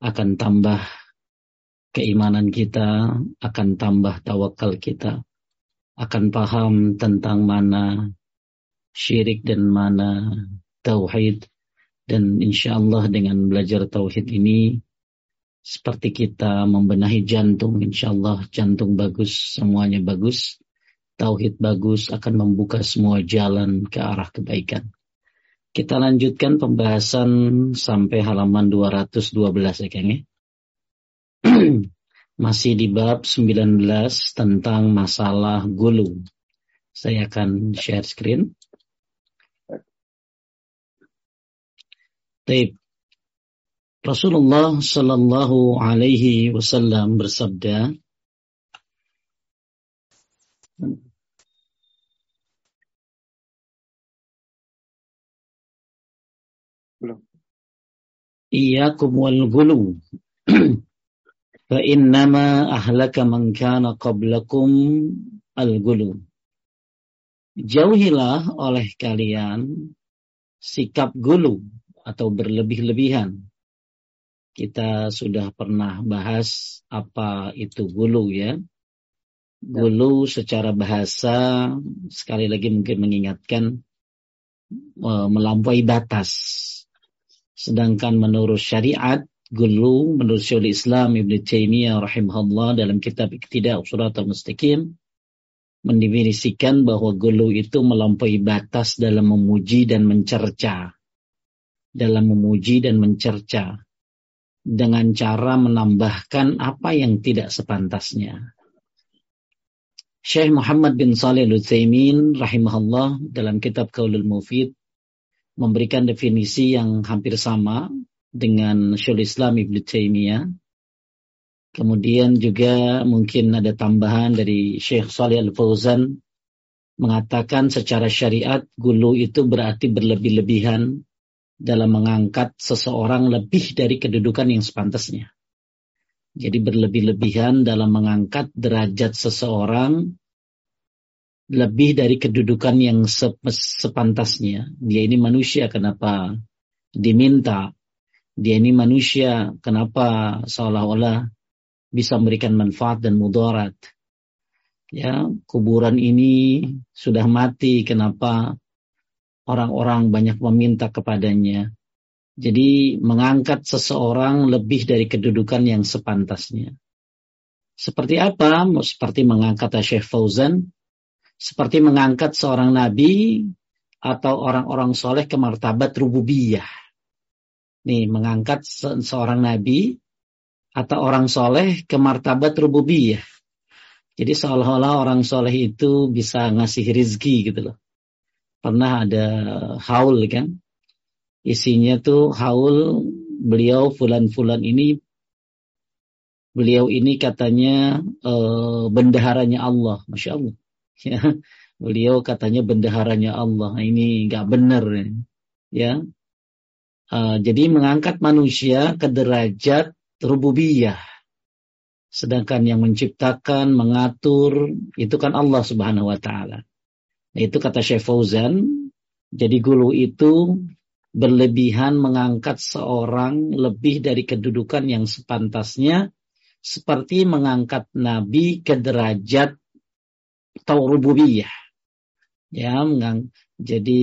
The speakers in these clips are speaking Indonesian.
akan tambah keimanan kita, akan tambah tawakal kita, akan paham tentang mana syirik dan mana tauhid. Dan insya Allah dengan belajar tauhid ini seperti kita membenahi jantung insya Allah jantung bagus semuanya bagus tauhid bagus akan membuka semua jalan ke arah kebaikan kita lanjutkan pembahasan sampai halaman 212 ya Kang ya. Masih di bab 19 tentang masalah gulu. Saya akan share screen. Taib. Rasulullah Sallallahu Alaihi Wasallam bersabda, Iyakum wal gulu. Fa innama ahlaka man kana qablakum al gulu. Jauhilah oleh kalian sikap gulu atau berlebih-lebihan. Kita sudah pernah bahas apa itu gulu ya. Gulu secara bahasa sekali lagi mungkin mengingatkan e, melampaui batas. Sedangkan menurut syariat gulu menurut Syaikhul Islam Ibn Taimiyah rahimahullah dalam kitab Iqtida Surat Al-Mustaqim mendefinisikan bahwa gulu itu melampaui batas dalam memuji dan mencerca dalam memuji dan mencerca dengan cara menambahkan apa yang tidak sepantasnya. Syekh Muhammad bin Saleh Al-Utsaimin rahimahullah dalam kitab Qaulul Mufid memberikan definisi yang hampir sama dengan Syaikhul Islam Ibn Taimiyah. Kemudian juga mungkin ada tambahan dari Syekh Saleh Al-Fauzan mengatakan secara syariat gulu itu berarti berlebih-lebihan dalam mengangkat seseorang lebih dari kedudukan yang sepantasnya. Jadi berlebih-lebihan dalam mengangkat derajat seseorang lebih dari kedudukan yang sepantasnya. Dia ini manusia, kenapa diminta? Dia ini manusia, kenapa seolah-olah bisa memberikan manfaat dan mudarat? Ya, kuburan ini sudah mati, kenapa orang-orang banyak meminta kepadanya. Jadi mengangkat seseorang lebih dari kedudukan yang sepantasnya. Seperti apa? Seperti mengangkat Syekh Fauzan, seperti mengangkat seorang nabi atau orang-orang soleh ke martabat rububiyah. Nih, mengangkat se seorang nabi atau orang soleh ke martabat rububiyah. Jadi seolah-olah orang soleh itu bisa ngasih rizki gitu loh pernah ada haul kan isinya tuh haul beliau fulan-fulan ini beliau ini katanya uh, bendaharanya Allah masya Allah ya. Beliau katanya bendaharanya Allah. Nah, ini nggak benar ya. Uh, jadi mengangkat manusia ke derajat rububiyah. Sedangkan yang menciptakan mengatur itu kan Allah Subhanahu wa taala. Itu kata Syekh Fauzan, jadi gulu itu berlebihan mengangkat seorang lebih dari kedudukan yang sepantasnya seperti mengangkat nabi ke derajat taurububiyah. Ya, mengang jadi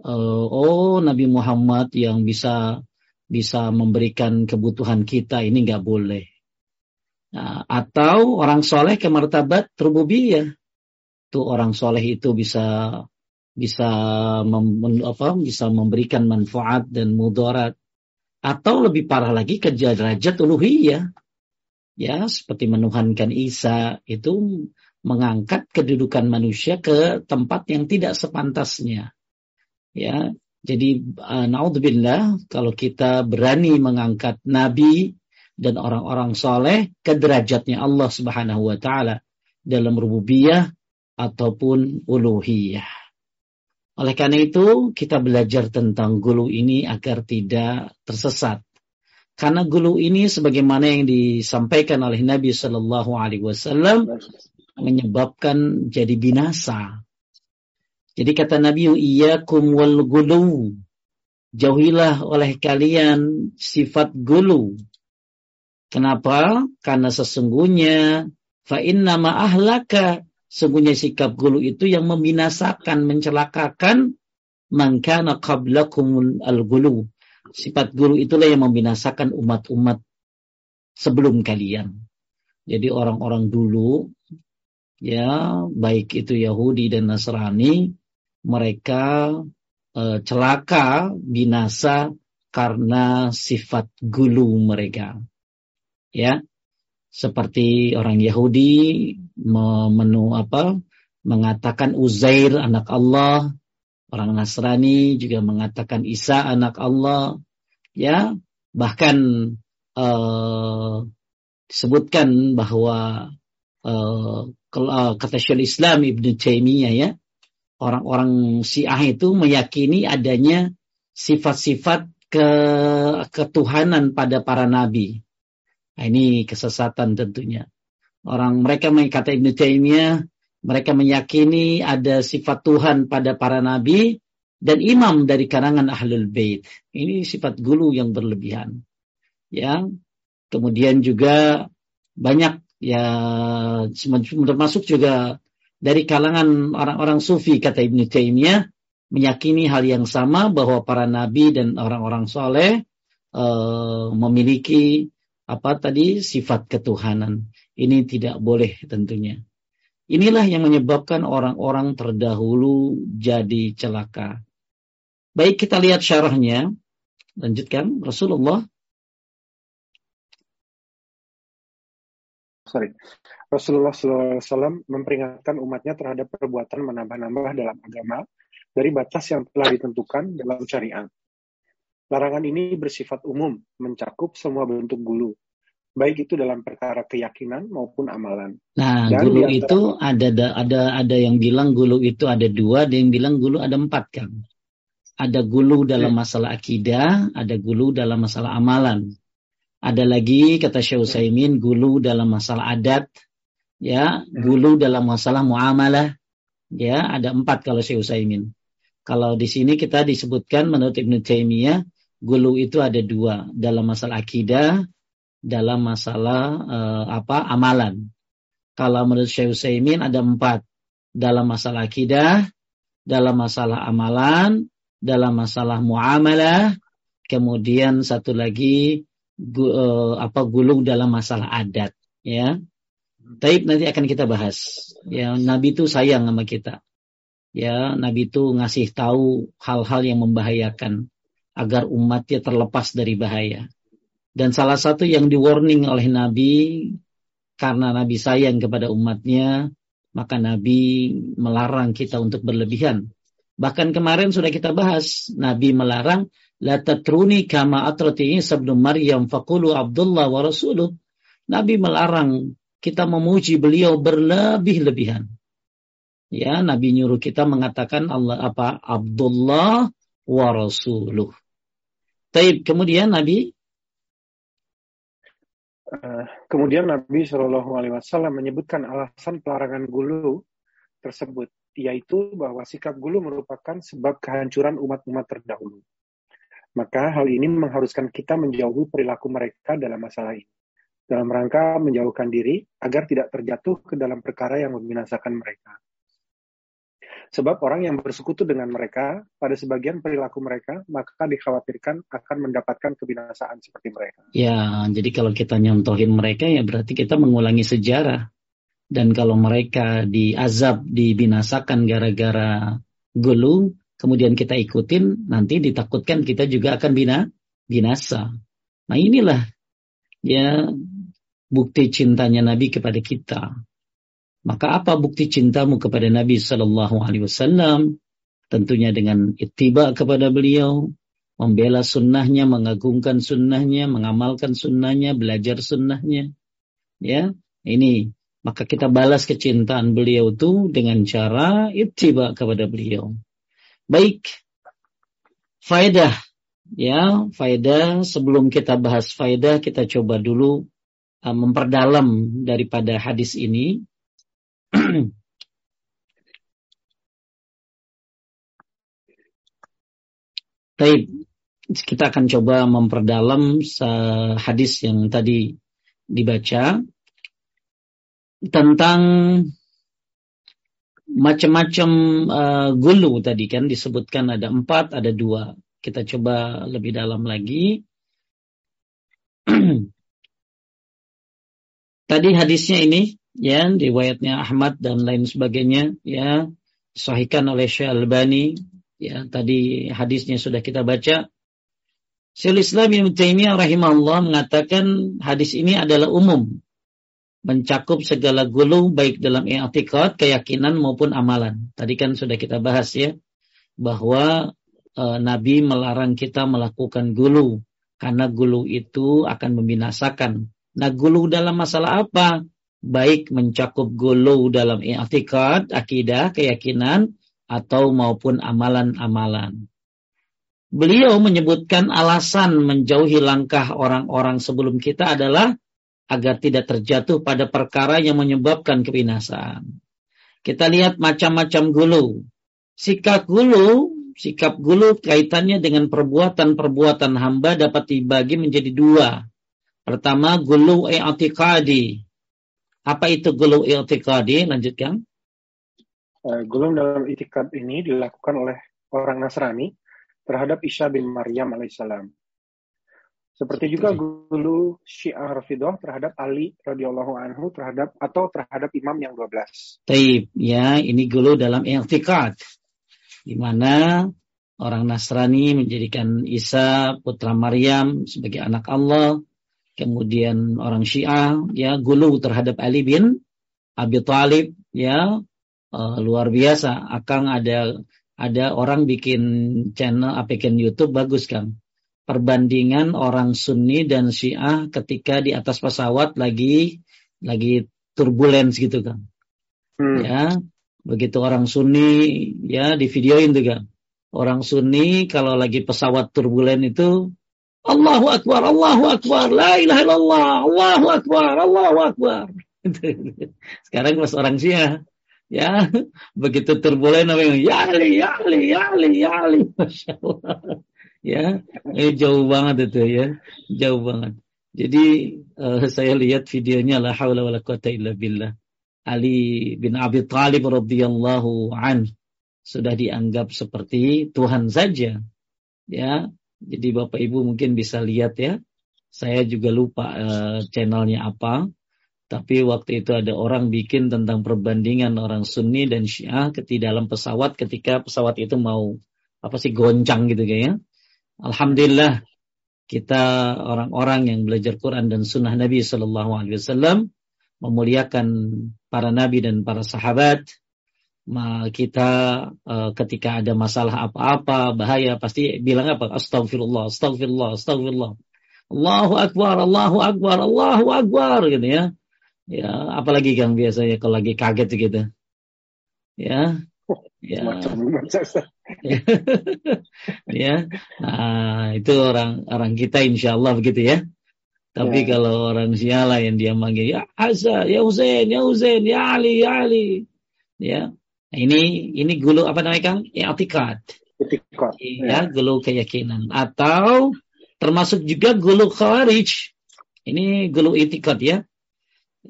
uh, oh Nabi Muhammad yang bisa bisa memberikan kebutuhan kita ini nggak boleh. Nah, atau orang soleh ke martabat rububiyah itu orang soleh itu bisa bisa mem, apa bisa memberikan manfaat dan mudarat atau lebih parah lagi ke derajat uluhiyah ya seperti menuhankan Isa itu mengangkat kedudukan manusia ke tempat yang tidak sepantasnya ya jadi uh, naudzubillah kalau kita berani mengangkat nabi dan orang-orang soleh ke derajatnya Allah Subhanahu wa taala dalam rububiyah ataupun uluhiyah. Oleh karena itu, kita belajar tentang gulu ini agar tidak tersesat. Karena gulu ini sebagaimana yang disampaikan oleh Nabi Shallallahu Alaihi Wasallam menyebabkan jadi binasa. Jadi kata Nabi, kum wal gulu. Jauhilah oleh kalian sifat gulu. Kenapa? Karena sesungguhnya fa inna ma ahlaka sesungguhnya sikap gulu itu yang membinasakan, mencelakakan mangkana qablakum al-gulu. Sifat gulu itulah yang membinasakan umat-umat sebelum kalian. Jadi orang-orang dulu ya baik itu Yahudi dan Nasrani mereka e, celaka binasa karena sifat gulu mereka. Ya seperti orang Yahudi menu apa mengatakan Uzair anak Allah orang Nasrani juga mengatakan Isa anak Allah. Ya bahkan uh, disebutkan bahwa uh, kata Syaikhul Islam Ibnu Taimiyah ya orang-orang Syiah itu meyakini adanya sifat-sifat ke ketuhanan pada para nabi. Nah, ini kesesatan tentunya. Orang mereka mengkata Ibnu Taimiyah mereka meyakini ada sifat Tuhan pada para nabi dan imam dari kalangan ahlul bait. Ini sifat gulu yang berlebihan. Ya. Kemudian juga banyak ya termasuk juga dari kalangan orang-orang sufi kata Ibnu Taimiyah meyakini hal yang sama bahwa para nabi dan orang-orang soleh uh, memiliki apa tadi sifat ketuhanan. Ini tidak boleh tentunya. Inilah yang menyebabkan orang-orang terdahulu jadi celaka. Baik kita lihat syarahnya. Lanjutkan Rasulullah sorry. Rasulullah SAW memperingatkan umatnya terhadap perbuatan menambah-nambah dalam agama dari batas yang telah ditentukan dalam syariat. Larangan ini bersifat umum, mencakup semua bentuk gulu, baik itu dalam perkara keyakinan maupun amalan. Nah, Dan gulu antara... itu ada ada ada yang bilang gulu itu ada dua, ada yang bilang gulu ada empat kan. Ada gulu dalam hmm. masalah akidah, ada gulu dalam masalah amalan. Ada lagi kata Syekh Utsaimin gulu dalam masalah adat, ya, gulu dalam masalah muamalah, ya, ada empat kalau Syekh Utsaimin. Kalau di sini kita disebutkan menurut Ibnu Taimiyah, gulu itu ada dua dalam masalah akidah, dalam masalah uh, apa amalan. Kalau menurut Syekh Utsaimin ada empat dalam masalah akidah, dalam masalah amalan, dalam masalah muamalah, kemudian satu lagi uh, apa gulung dalam masalah adat ya. Taib nanti akan kita bahas. Ya, Nabi itu sayang sama kita. Ya, Nabi itu ngasih tahu hal-hal yang membahayakan agar umatnya terlepas dari bahaya. Dan salah satu yang di warning oleh Nabi karena Nabi sayang kepada umatnya, maka Nabi melarang kita untuk berlebihan. Bahkan kemarin sudah kita bahas, Nabi melarang La tatruni kama atrati Isa bin Maryam faqulu Abdullah wa rasuluh. Nabi melarang kita memuji beliau berlebih-lebihan. Ya, Nabi nyuruh kita mengatakan Allah apa Abdullah wa rasuluh. Taib kemudian Nabi uh, kemudian Nabi Shallallahu Alaihi Wasallam menyebutkan alasan pelarangan gulu tersebut, yaitu bahwa sikap gulu merupakan sebab kehancuran umat-umat terdahulu. Maka hal ini mengharuskan kita menjauhi perilaku mereka dalam masalah ini. Dalam rangka menjauhkan diri agar tidak terjatuh ke dalam perkara yang membinasakan mereka. Sebab orang yang bersekutu dengan mereka pada sebagian perilaku mereka, maka dikhawatirkan akan mendapatkan kebinasaan seperti mereka. Ya, jadi kalau kita nyontohin mereka ya berarti kita mengulangi sejarah. Dan kalau mereka diazab, dibinasakan gara-gara gulung, kemudian kita ikutin, nanti ditakutkan kita juga akan bina, binasa. Nah inilah ya bukti cintanya Nabi kepada kita. Maka apa bukti cintamu kepada Nabi Sallallahu Alaihi Wasallam? Tentunya dengan ittiba kepada beliau, membela sunnahnya, mengagungkan sunnahnya, mengamalkan sunnahnya, belajar sunnahnya. Ya, ini maka kita balas kecintaan beliau itu dengan cara ittiba kepada beliau. Baik, faedah. Ya faedah. Sebelum kita bahas faedah kita coba dulu uh, memperdalam daripada hadis ini. Baik, kita akan coba memperdalam hadis yang tadi dibaca tentang macam-macam uh, gulu tadi kan disebutkan ada empat, ada dua. Kita coba lebih dalam lagi. tadi hadisnya ini ya riwayatnya Ahmad dan lain sebagainya ya sahihkan oleh Syekh Albani ya tadi hadisnya sudah kita baca Syaikhul Islam Ibnu Taimiyah rahimahullah mengatakan hadis ini adalah umum mencakup segala gulu baik dalam i'tikad, keyakinan maupun amalan. Tadi kan sudah kita bahas ya bahwa e, Nabi melarang kita melakukan gulu karena gulu itu akan membinasakan. Nah, gulu dalam masalah apa? Baik mencakup gulu dalam i'tikad, akidah, keyakinan atau maupun amalan-amalan. Beliau menyebutkan alasan menjauhi langkah orang-orang sebelum kita adalah agar tidak terjatuh pada perkara yang menyebabkan kebinasaan. Kita lihat macam-macam gulu. Sikap gulu, sikap gulu kaitannya dengan perbuatan-perbuatan hamba dapat dibagi menjadi dua. Pertama, gulu i'tikadi. Apa itu gulu i'tikadi? Lanjutkan. Uh, gulu dalam itikad ini dilakukan oleh orang Nasrani terhadap Isa bin Maryam alaihissalam. Seperti juga gulu Syiah Rafidah terhadap Ali radhiyallahu anhu terhadap atau terhadap imam yang 12. Taib, ya, ini gulu dalam i'tikad. Di mana orang Nasrani menjadikan Isa putra Maryam sebagai anak Allah. Kemudian orang Syiah ya gulu terhadap Ali bin Abi Thalib ya uh, luar biasa. Akang ada ada orang bikin channel, bikin YouTube bagus kan perbandingan orang Sunni dan Syiah ketika di atas pesawat lagi lagi turbulens gitu kan. Hmm. Ya, begitu orang Sunni ya di videoin tuh kan. Orang Sunni kalau lagi pesawat turbulen itu Allahu Akbar, Allahu Akbar, La ilaha illallah, Allahu Akbar, Allahu Akbar. Sekarang pas orang Syiah ya begitu turbulen yang ya Ali, ya Ali, ya Ali, ya Ali, masya Allah ya eh, jauh banget itu ya jauh banget. Jadi uh, saya lihat videonya la haula wala quwata illa billah. Ali bin Abi Thalib radhiyallahu an sudah dianggap seperti Tuhan saja. Ya jadi Bapak Ibu mungkin bisa lihat ya. Saya juga lupa uh, channelnya apa. Tapi waktu itu ada orang bikin tentang perbandingan orang Sunni dan Syiah ketika dalam pesawat ketika pesawat itu mau apa sih goncang gitu kayaknya Alhamdulillah kita orang-orang yang belajar Quran dan Sunnah Nabi Sallallahu Alaihi Wasallam memuliakan para nabi dan para sahabat. Kita uh, ketika ada masalah apa-apa bahaya pasti bilang apa? Astagfirullah, astagfirullah, astagfirullah. Allahu Akbar, Allahu Akbar, Allahu Akbar gitu ya. Ya, apalagi kan biasanya kalau lagi kaget gitu. Ya, ya. ya, nah, itu orang orang kita insya Allah begitu ya. Tapi ya. kalau orang Siala yang dia manggil ya Asa, ya Husain, ya Husain, ya Ali, ya Ali, ya. Nah, ini ini gulu apa namanya Kang? Ya atikat. Atikat. Ya, ya, gulu keyakinan atau termasuk juga gulu khawarij. Ini gulu itikat ya.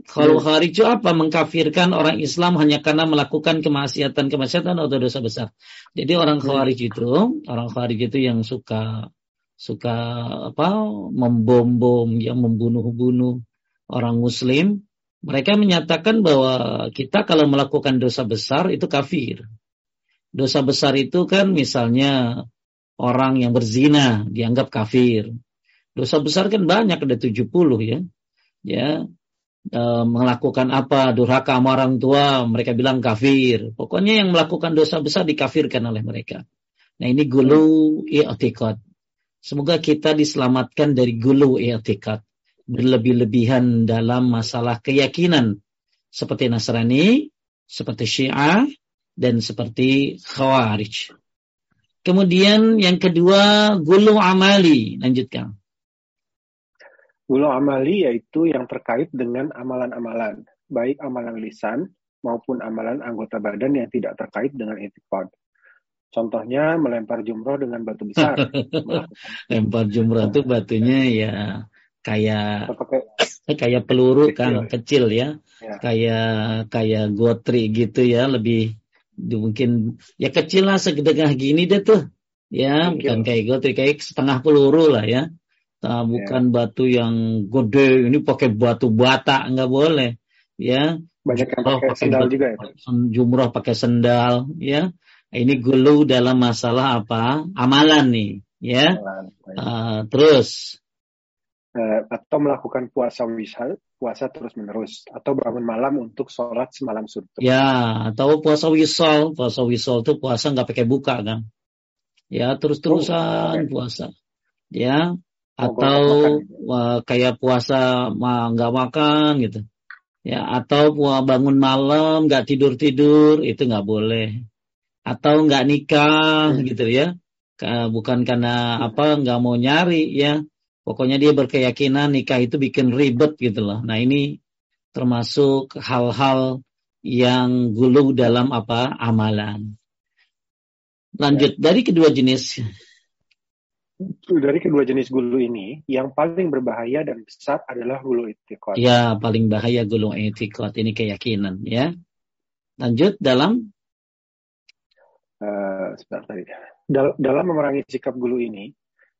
Kalau hari itu apa? Mengkafirkan orang Islam hanya karena melakukan kemaksiatan-kemaksiatan atau dosa besar. Jadi orang khawarij itu, orang khawarij itu yang suka suka apa? membom-bom, yang membunuh-bunuh orang muslim, mereka menyatakan bahwa kita kalau melakukan dosa besar itu kafir. Dosa besar itu kan misalnya orang yang berzina dianggap kafir. Dosa besar kan banyak ada 70 ya. Ya, e, melakukan apa? Durhaka sama orang tua mereka bilang kafir. Pokoknya yang melakukan dosa besar dikafirkan oleh mereka. Nah ini gulu i'tikad semoga kita diselamatkan dari gulu i'tikad berlebih-lebihan dalam masalah keyakinan. Seperti Nasrani seperti Syiah dan seperti Khawarij. Kemudian yang kedua gulu amali. Lanjutkan Gulu amali yaitu yang terkait dengan amalan-amalan, baik amalan lisan maupun amalan anggota badan yang tidak terkait dengan etikot. Contohnya melempar jumroh dengan batu besar. Lempar jumroh itu batunya ya kayak kayak peluru kan kecil ya. ya. Kayak kayak gotri gitu ya, lebih mungkin ya kecil lah segedegah gini deh tuh. Ya, bukan kayak gotri, kayak setengah peluru lah ya. Nah, bukan ya. batu yang gede, ini pakai batu bata nggak boleh. Ya, banyak yang pakai sendal juga ya. Jumroh pakai sendal, ya. Ini gulu dalam masalah apa? Amalan nih, ya. Uh, terus uh, atau melakukan puasa wisal, puasa terus menerus, atau bangun malam untuk sholat semalam suntuk. Ya, atau puasa wisal, puasa wisal itu puasa nggak pakai buka kan? Ya, terus-terusan oh, puasa. Ya, atau uh, kayak puasa nggak makan gitu. Ya atau bangun malam nggak tidur tidur itu nggak boleh. Atau nggak nikah hmm. gitu ya. Bukan karena apa nggak mau nyari ya. Pokoknya dia berkeyakinan nikah itu bikin ribet gitu loh. Nah ini termasuk hal-hal yang gulu dalam apa amalan. Lanjut. Ya. dari kedua jenis dari kedua jenis gulu ini, yang paling berbahaya dan besar adalah gulu etikot. Ya, paling bahaya gulu etikot. Ini keyakinan, ya. Lanjut dalam uh, tadi. Dal dalam memerangi sikap gulu ini,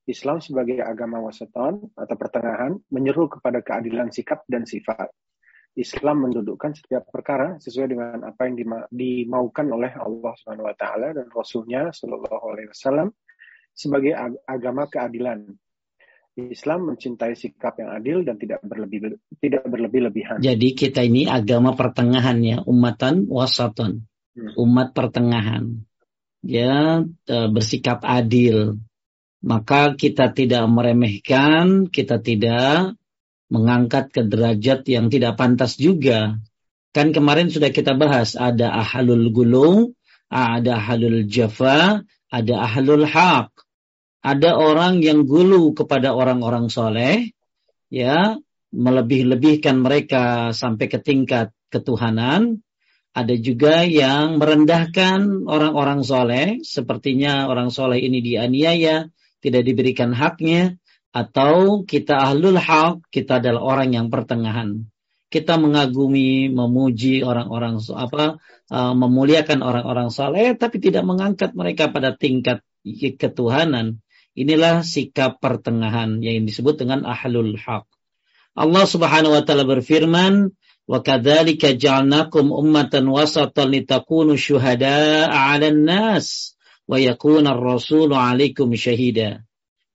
Islam sebagai agama wasaton atau pertengahan menyeru kepada keadilan sikap dan sifat. Islam mendudukkan setiap perkara sesuai dengan apa yang dimaukan oleh Allah Subhanahu wa taala dan Rasulnya Shallallahu alaihi wasallam sebagai agama keadilan. Islam mencintai sikap yang adil dan tidak berlebih tidak berlebih-lebihan. Jadi kita ini agama pertengahan ya, umatan wasaton. Hmm. Umat pertengahan. Ya, e, bersikap adil. Maka kita tidak meremehkan, kita tidak mengangkat ke derajat yang tidak pantas juga. Kan kemarin sudah kita bahas ada ahlul gulung, ada ahlul jafa, ada ahlul haq ada orang yang gulu kepada orang-orang soleh, ya, melebih-lebihkan mereka sampai ke tingkat ketuhanan. Ada juga yang merendahkan orang-orang soleh, sepertinya orang soleh ini dianiaya, tidak diberikan haknya, atau kita ahlul hak, kita adalah orang yang pertengahan. Kita mengagumi, memuji orang-orang apa, uh, memuliakan orang-orang soleh, tapi tidak mengangkat mereka pada tingkat ketuhanan. Inilah sikap pertengahan yang disebut dengan ahlul haq. Allah Subhanahu wa taala berfirman, "Wa kadzalika ja'alnakum ummatan wasatan litakunu syuhada'a 'alan nas wa yakuna ar-rasulu 'alaikum syahida."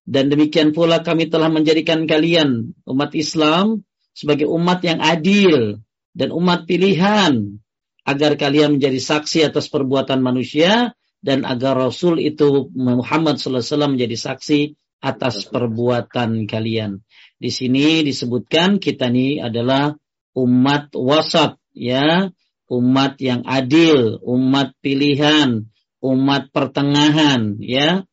Dan demikian pula kami telah menjadikan kalian umat Islam sebagai umat yang adil dan umat pilihan agar kalian menjadi saksi atas perbuatan manusia dan agar Rasul itu Muhammad SAW menjadi saksi atas perbuatan kalian. Di sini disebutkan kita ini adalah umat wasat ya, umat yang adil, umat pilihan, umat pertengahan ya.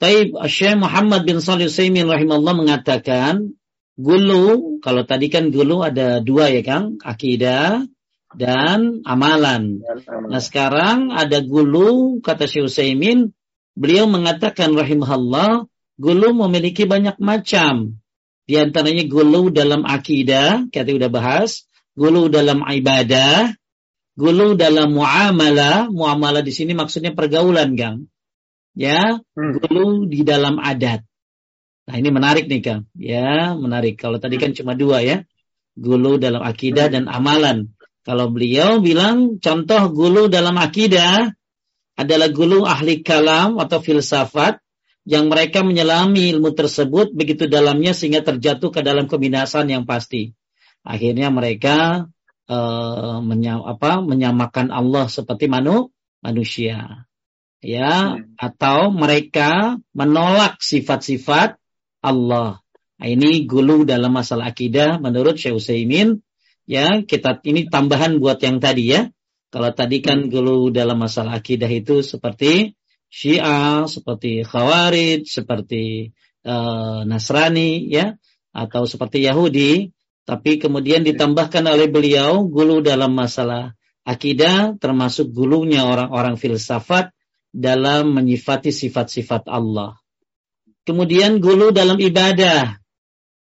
Taib Syekh Muhammad bin Salih Utsaimin rahimahullah mengatakan gulu kalau tadi kan gulu ada dua ya Kang, akidah dan amalan. Nah sekarang ada gulu kata Syekh Utsaimin beliau mengatakan rahimahullah gulu memiliki banyak macam. Di antaranya gulu dalam akidah, kita sudah bahas, gulu dalam ibadah, gulu dalam muamalah, muamalah di sini maksudnya pergaulan, Kang. Ya, hmm. gulu di dalam adat. Nah, ini menarik nih, Kang. Ya, menarik. Kalau tadi kan cuma dua ya. Gulu dalam akidah hmm. dan amalan. Kalau beliau bilang contoh gulu dalam akidah adalah gulu ahli kalam atau filsafat yang mereka menyelami ilmu tersebut begitu dalamnya sehingga terjatuh ke dalam kebinasan yang pasti. Akhirnya mereka uh, menyam, apa, menyamakan Allah seperti manu, manusia. Ya, hmm. atau mereka menolak sifat-sifat Allah. Nah, ini gulu dalam masalah akidah menurut Syekh Utsaimin ya kita ini tambahan buat yang tadi ya. Kalau tadi kan dulu dalam masalah akidah itu seperti Syiah, seperti Khawarij, seperti uh, Nasrani ya atau seperti Yahudi, tapi kemudian ditambahkan oleh beliau gulu dalam masalah akidah termasuk gulunya orang-orang filsafat dalam menyifati sifat-sifat Allah. Kemudian gulu dalam ibadah.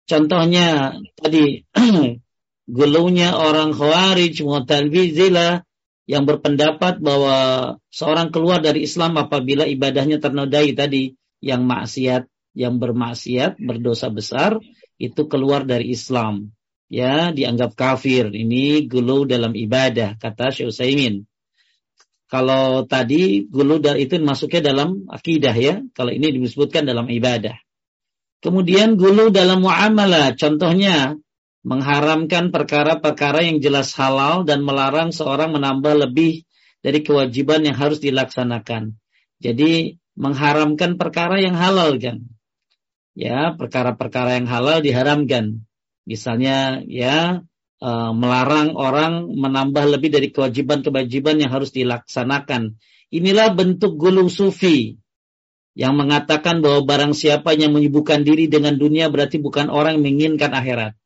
Contohnya tadi gulunya orang Khawarij, Mu'tazilah yang berpendapat bahwa seorang keluar dari Islam apabila ibadahnya ternodai tadi yang maksiat, yang bermaksiat, berdosa besar itu keluar dari Islam. Ya, dianggap kafir. Ini gulu dalam ibadah kata Syekh Utsaimin. Kalau tadi gulu itu masuknya dalam akidah ya. Kalau ini disebutkan dalam ibadah. Kemudian gulu dalam muamalah. Contohnya mengharamkan perkara-perkara yang jelas halal dan melarang seorang menambah lebih dari kewajiban yang harus dilaksanakan. Jadi mengharamkan perkara yang halal kan. Ya, perkara-perkara yang halal diharamkan. Misalnya ya e, melarang orang menambah lebih dari kewajiban-kewajiban yang harus dilaksanakan. Inilah bentuk gulu sufi yang mengatakan bahwa barang siapa yang menyibukkan diri dengan dunia berarti bukan orang yang menginginkan akhirat.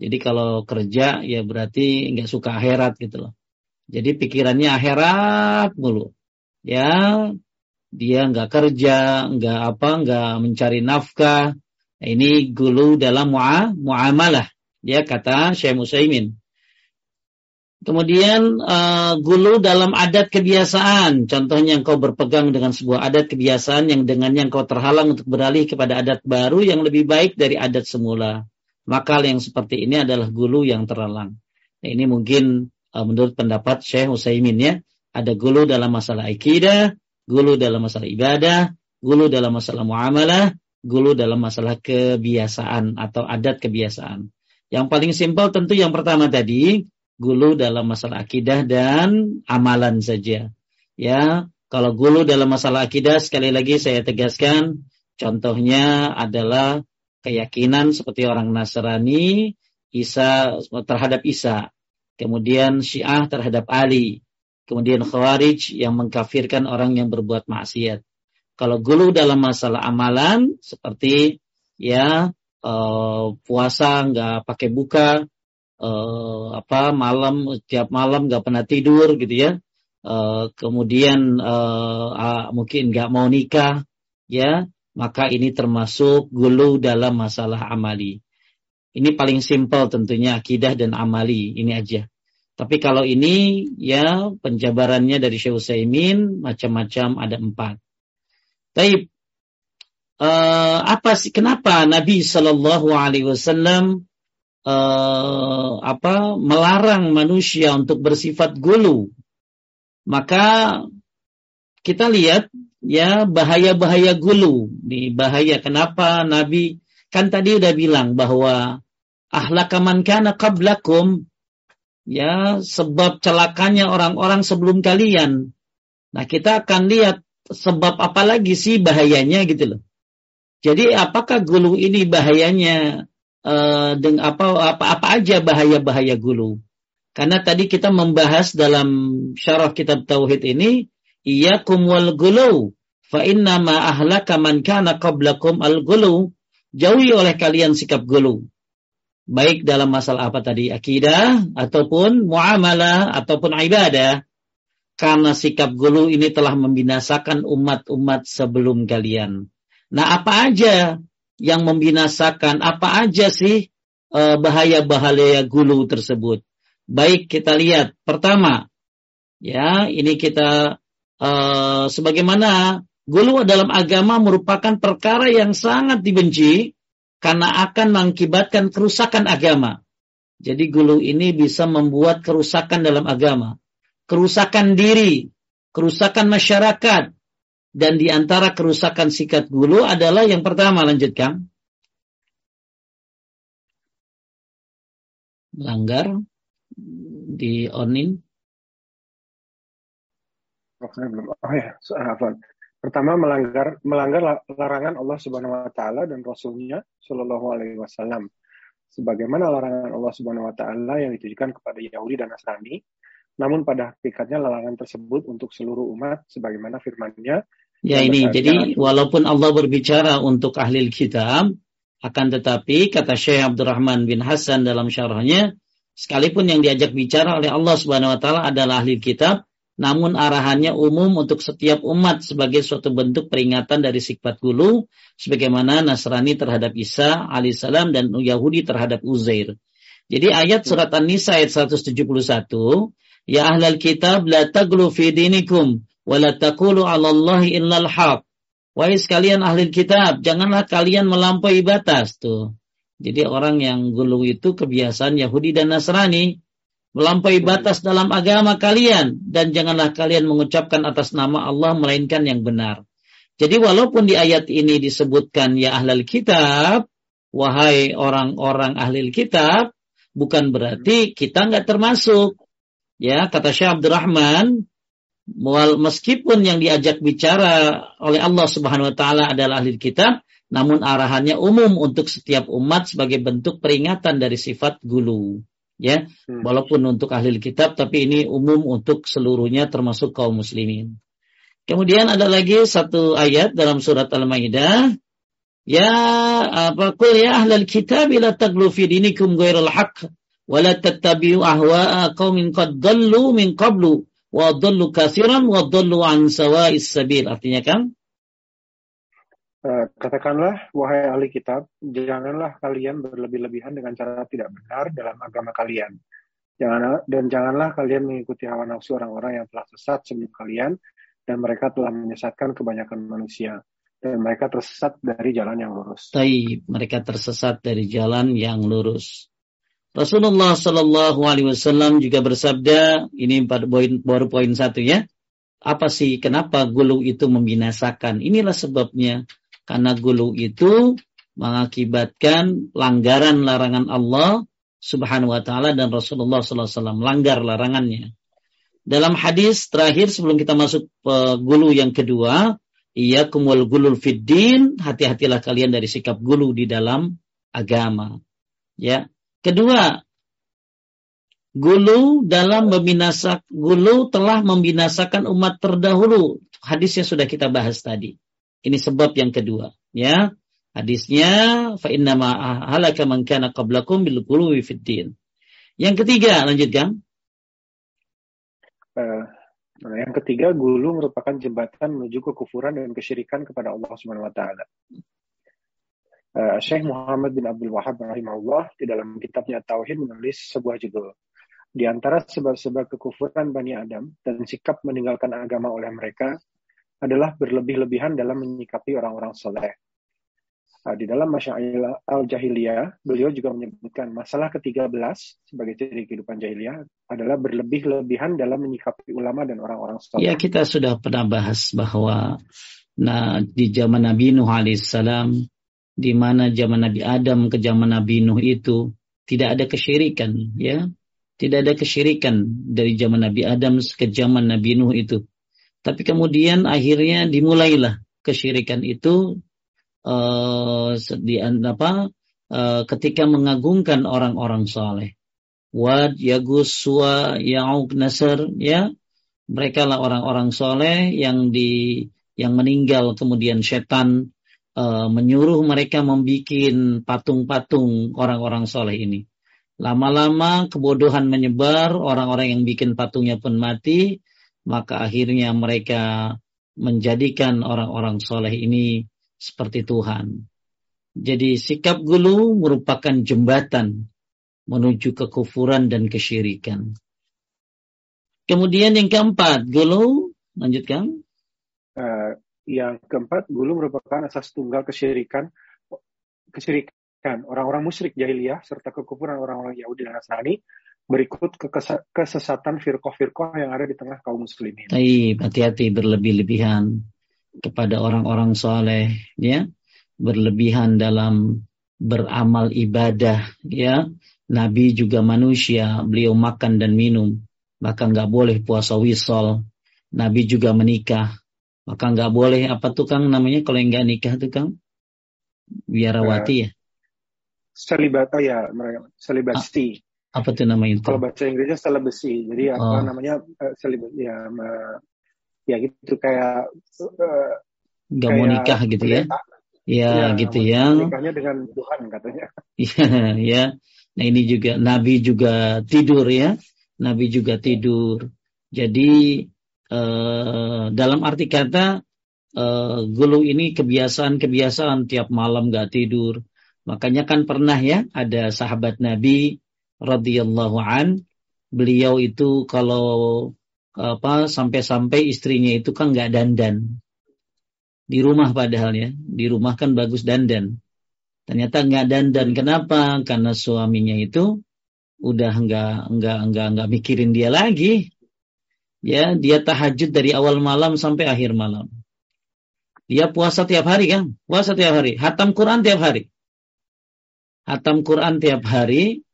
Jadi kalau kerja ya berarti nggak suka akhirat gitu loh. Jadi pikirannya akhirat mulu. Ya, dia nggak kerja, nggak apa, nggak mencari nafkah. Nah, ini gulu dalam mu'a, muamalah. Dia kata Syekh Musaimin. Kemudian uh, gulu dalam adat kebiasaan. Contohnya engkau berpegang dengan sebuah adat kebiasaan yang dengannya engkau terhalang untuk beralih kepada adat baru yang lebih baik dari adat semula. Maka yang seperti ini adalah gulu yang terlalang. Nah, ini mungkin uh, menurut pendapat Syekh Utsaimin ya, ada gulu dalam masalah akidah, gulu dalam masalah ibadah, gulu dalam masalah muamalah, gulu dalam masalah kebiasaan atau adat kebiasaan. Yang paling simpel tentu yang pertama tadi, gulu dalam masalah akidah dan amalan saja. Ya, kalau gulu dalam masalah akidah sekali lagi saya tegaskan contohnya adalah keyakinan seperti orang Nasrani Isa terhadap Isa, kemudian Syiah terhadap Ali, kemudian Khawarij yang mengkafirkan orang yang berbuat maksiat. Kalau gulu dalam masalah amalan seperti ya uh, puasa nggak pakai buka, uh, apa malam tiap malam nggak pernah tidur gitu ya, uh, kemudian uh, uh, mungkin nggak mau nikah, ya maka ini termasuk gulu dalam masalah amali. Ini paling simpel tentunya akidah dan amali ini aja. Tapi kalau ini ya penjabarannya dari Syekh Utsaimin macam-macam ada empat. Tapi uh, apa sih kenapa Nabi Shallallahu Alaihi Wasallam uh, apa melarang manusia untuk bersifat gulu? Maka kita lihat ya bahaya-bahaya gulu. Di bahaya kenapa Nabi kan tadi udah bilang bahwa ahlakaman kana qablakum ya sebab celakanya orang-orang sebelum kalian. Nah, kita akan lihat sebab apa lagi sih bahayanya gitu loh. Jadi apakah gulu ini bahayanya uh, dengan apa apa apa aja bahaya-bahaya gulu? Karena tadi kita membahas dalam syarah kitab tauhid ini iyyakum wal gulu fa inna ma ahlaka man kana qablakum al gulu jauhi oleh kalian sikap gulu baik dalam masalah apa tadi akidah ataupun muamalah ataupun ibadah karena sikap gulu ini telah membinasakan umat-umat sebelum kalian. Nah, apa aja yang membinasakan? Apa aja sih eh, bahaya-bahaya gulu tersebut? Baik kita lihat pertama, ya ini kita uh, sebagaimana gulu dalam agama merupakan perkara yang sangat dibenci karena akan mengakibatkan kerusakan agama. Jadi gulu ini bisa membuat kerusakan dalam agama, kerusakan diri, kerusakan masyarakat, dan di antara kerusakan sikat gulu adalah yang pertama lanjutkan. Melanggar di onin Oh, belum. Oh ya. Pertama melanggar melanggar larangan Allah Subhanahu wa taala dan rasulnya Shallallahu alaihi wasallam. Sebagaimana larangan Allah Subhanahu wa taala yang ditujukan kepada Yahudi dan Nasrani, namun pada hakikatnya larangan tersebut untuk seluruh umat sebagaimana firman-Nya Ya ini jadi walaupun Allah berbicara untuk ahli kitab akan tetapi kata Syekh Abdurrahman bin Hasan dalam syarahnya sekalipun yang diajak bicara oleh Allah Subhanahu wa taala adalah ahli kitab namun arahannya umum untuk setiap umat sebagai suatu bentuk peringatan dari sifat gulu sebagaimana Nasrani terhadap Isa alaihissalam dan Yahudi terhadap Uzair. Jadi ayat surat An-Nisa ayat 171, Ya ahlal kitab la taglu fi dinikum wa la taqulu 'ala Allahi illal haq. Wahai sekalian ahli kitab, janganlah kalian melampaui batas tuh. Jadi orang yang gulu itu kebiasaan Yahudi dan Nasrani melampaui batas dalam agama kalian dan janganlah kalian mengucapkan atas nama Allah melainkan yang benar. Jadi walaupun di ayat ini disebutkan ya ahlul kitab, wahai orang-orang ahli kitab, bukan berarti kita nggak termasuk. Ya, kata Syekh Abdurrahman, meskipun yang diajak bicara oleh Allah Subhanahu wa taala adalah ahli kitab, namun arahannya umum untuk setiap umat sebagai bentuk peringatan dari sifat gulu ya hmm. walaupun untuk ahli kitab tapi ini umum untuk seluruhnya termasuk kaum muslimin. Kemudian ada lagi satu ayat dalam surat al-maidah. Ya apa kul ya ahli kitab la taglu fi dinikum ghairal haqq wa la tattabi'u ahwa'a qaumin qad dallu min qablu wa dallu katsiran wa dallu an sawa'is sabil. Artinya kan katakanlah, wahai ahli kitab, janganlah kalian berlebih-lebihan dengan cara tidak benar dalam agama kalian. Dan janganlah kalian mengikuti hawa nafsu orang-orang yang telah sesat sebelum kalian, dan mereka telah menyesatkan kebanyakan manusia. Dan mereka tersesat dari jalan yang lurus. Taib, mereka tersesat dari jalan yang lurus. Rasulullah Shallallahu Alaihi Wasallam juga bersabda, ini baru poin satu ya. Apa sih kenapa gulu itu membinasakan? Inilah sebabnya karena gulu itu mengakibatkan langgaran larangan Allah Subhanahu wa taala dan Rasulullah sallallahu alaihi wasallam langgar larangannya. Dalam hadis terakhir sebelum kita masuk ke gulu yang kedua, kumul gulul fiddin, hati-hatilah kalian dari sikap gulu di dalam agama. Ya. Kedua, gulu dalam membinasak gulu telah membinasakan umat terdahulu. Hadisnya sudah kita bahas tadi. Ini sebab yang kedua, ya. Hadisnya fa inna ma halaka man kana qablakum bil qulubi fid din. Yang ketiga, lanjutkan. Uh, yang ketiga, gulu merupakan jembatan menuju kekufuran dan kesyirikan kepada Allah Subhanahu wa taala. Uh, Syekh Muhammad bin Abdul Wahab rahimahullah di dalam kitabnya Tauhid menulis sebuah judul. Di antara sebab-sebab kekufuran Bani Adam dan sikap meninggalkan agama oleh mereka adalah berlebih-lebihan dalam menyikapi orang-orang soleh. Nah, di dalam Masyail al-Jahiliyah, beliau juga menyebutkan masalah ke-13 sebagai ciri kehidupan jahiliyah adalah berlebih-lebihan dalam menyikapi ulama dan orang-orang soleh. Ya, kita sudah pernah bahas bahwa nah, di zaman Nabi Nuh alaihissalam, di mana zaman Nabi Adam ke zaman Nabi Nuh itu tidak ada kesyirikan, ya. Tidak ada kesyirikan dari zaman Nabi Adam ke zaman Nabi Nuh itu tapi kemudian akhirnya dimulailah kesyirikan itu uh, di apa uh, ketika mengagungkan orang-orang saleh. Wad, Yagus, Suwa, Ya'uq, Nasr, ya. Mereka lah orang-orang soleh yang di yang meninggal kemudian setan uh, menyuruh mereka membuat patung-patung orang-orang soleh ini. Lama-lama kebodohan menyebar, orang-orang yang bikin patungnya pun mati, maka akhirnya mereka menjadikan orang-orang soleh ini seperti Tuhan. Jadi sikap gulu merupakan jembatan menuju kekufuran dan kesyirikan. Kemudian yang keempat, gulu, lanjutkan. Uh, yang keempat, gulu merupakan asas tunggal kesyirikan, kesyirikan orang-orang musyrik jahiliyah serta kekufuran orang-orang Yahudi dan Nasrani berikut kesesatan firqoh-firqoh yang ada di tengah kaum muslimin. Baik, hati-hati berlebih-lebihan kepada orang-orang soleh, ya, berlebihan dalam beramal ibadah, ya. Nabi juga manusia, beliau makan dan minum, maka nggak boleh puasa wisol. Nabi juga menikah, maka nggak boleh apa tuh kang namanya kalau nggak nikah tuh kang biarawati uh, ya. Selibat, oh ya, selibasi. Apa tuh namanya itu? Kalau bahasa Inggrisnya selebesi. Jadi apa oh. namanya uh, ya uh, ya gitu kayak uh, Gak mau nikah gitu ya? Ya, ya gitu ya. Nikahnya dengan Tuhan katanya. Iya, ya. Nah ini juga Nabi juga tidur ya. Nabi juga tidur. Jadi uh, dalam arti kata uh, gulu ini kebiasaan-kebiasaan tiap malam gak tidur. Makanya kan pernah ya ada sahabat Nabi radhiyallahu an beliau itu kalau apa sampai-sampai istrinya itu kan nggak dandan. Di rumah padahal ya di rumah kan bagus dandan. Ternyata nggak dandan. Kenapa? Karena suaminya itu udah nggak nggak nggak nggak mikirin dia lagi. Ya dia tahajud dari awal malam sampai akhir malam. Dia puasa tiap hari kan? Puasa tiap hari. Hatam Quran tiap hari. Hatam Quran tiap hari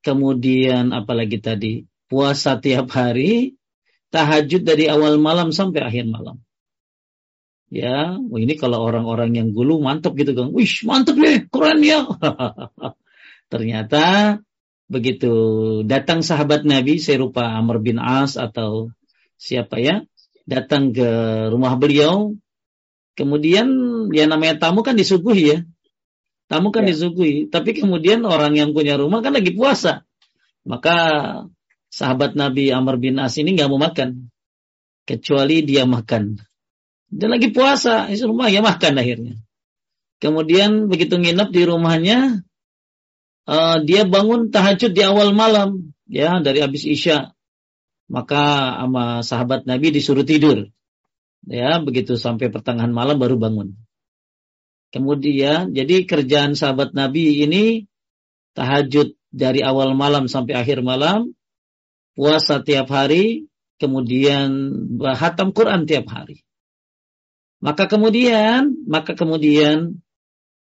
kemudian apalagi tadi puasa tiap hari tahajud dari awal malam sampai akhir malam Ya, ini kalau orang-orang yang gulu mantap gitu kan. Wih, mantap nih, Quran ya. Ternyata begitu datang sahabat Nabi serupa Amr bin As atau siapa ya, datang ke rumah beliau. Kemudian ya namanya tamu kan disuguhi ya. Tamu kan ya. disuguhi, tapi kemudian orang yang punya rumah kan lagi puasa. Maka sahabat Nabi Amr bin As ini nggak mau makan kecuali dia makan dia lagi puasa, isi rumah ya makan akhirnya. Kemudian begitu nginep di rumahnya, uh, dia bangun tahajud di awal malam, ya dari habis isya. Maka sama sahabat Nabi disuruh tidur. Ya, begitu sampai pertengahan malam baru bangun. Kemudian, jadi kerjaan sahabat Nabi ini tahajud dari awal malam sampai akhir malam, puasa tiap hari, kemudian hatam Quran tiap hari. Maka kemudian, maka kemudian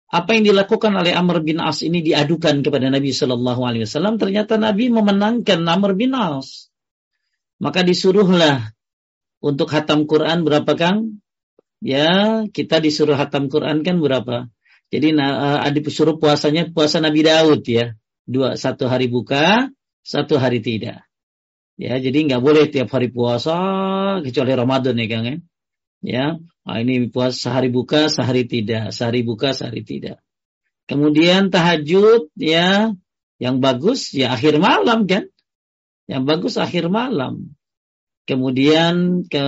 apa yang dilakukan oleh Amr bin As ini diadukan kepada Nabi Shallallahu Alaihi Wasallam. Ternyata Nabi memenangkan Amr bin As. Maka disuruhlah untuk hatam Quran berapa kang? Ya, kita disuruh hatam Quran kan berapa? Jadi uh, disuruh puasanya puasa Nabi Daud ya, dua satu hari buka, satu hari tidak. Ya, jadi nggak boleh tiap hari puasa kecuali Ramadan ya Kang ya. Ya, nah, ini puasa sehari buka, sehari tidak, sehari buka, sehari tidak. Kemudian tahajud ya, yang bagus ya akhir malam kan. Yang bagus akhir malam. Kemudian ke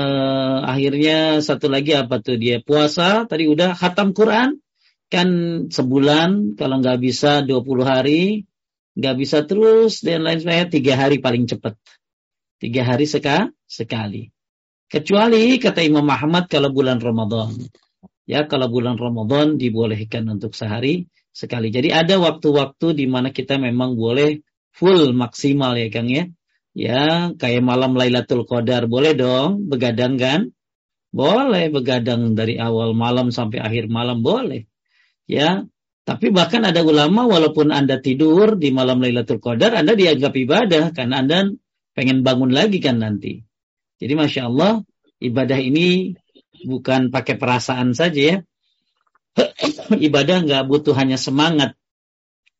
akhirnya satu lagi apa tuh dia puasa tadi udah khatam Quran kan sebulan kalau nggak bisa 20 hari nggak bisa terus dan lain sebagainya tiga hari paling cepat tiga hari seka, sekali Kecuali kata Imam Muhammad kalau bulan Ramadan. Ya, kalau bulan Ramadan dibolehkan untuk sehari sekali. Jadi ada waktu-waktu di mana kita memang boleh full maksimal ya Kang ya. Ya, kayak malam Lailatul Qadar boleh dong begadang kan? Boleh begadang dari awal malam sampai akhir malam boleh. Ya, tapi bahkan ada ulama walaupun Anda tidur di malam Lailatul Qadar Anda dianggap ibadah karena Anda pengen bangun lagi kan nanti. Jadi masya Allah ibadah ini bukan pakai perasaan saja ya. ibadah nggak butuh hanya semangat,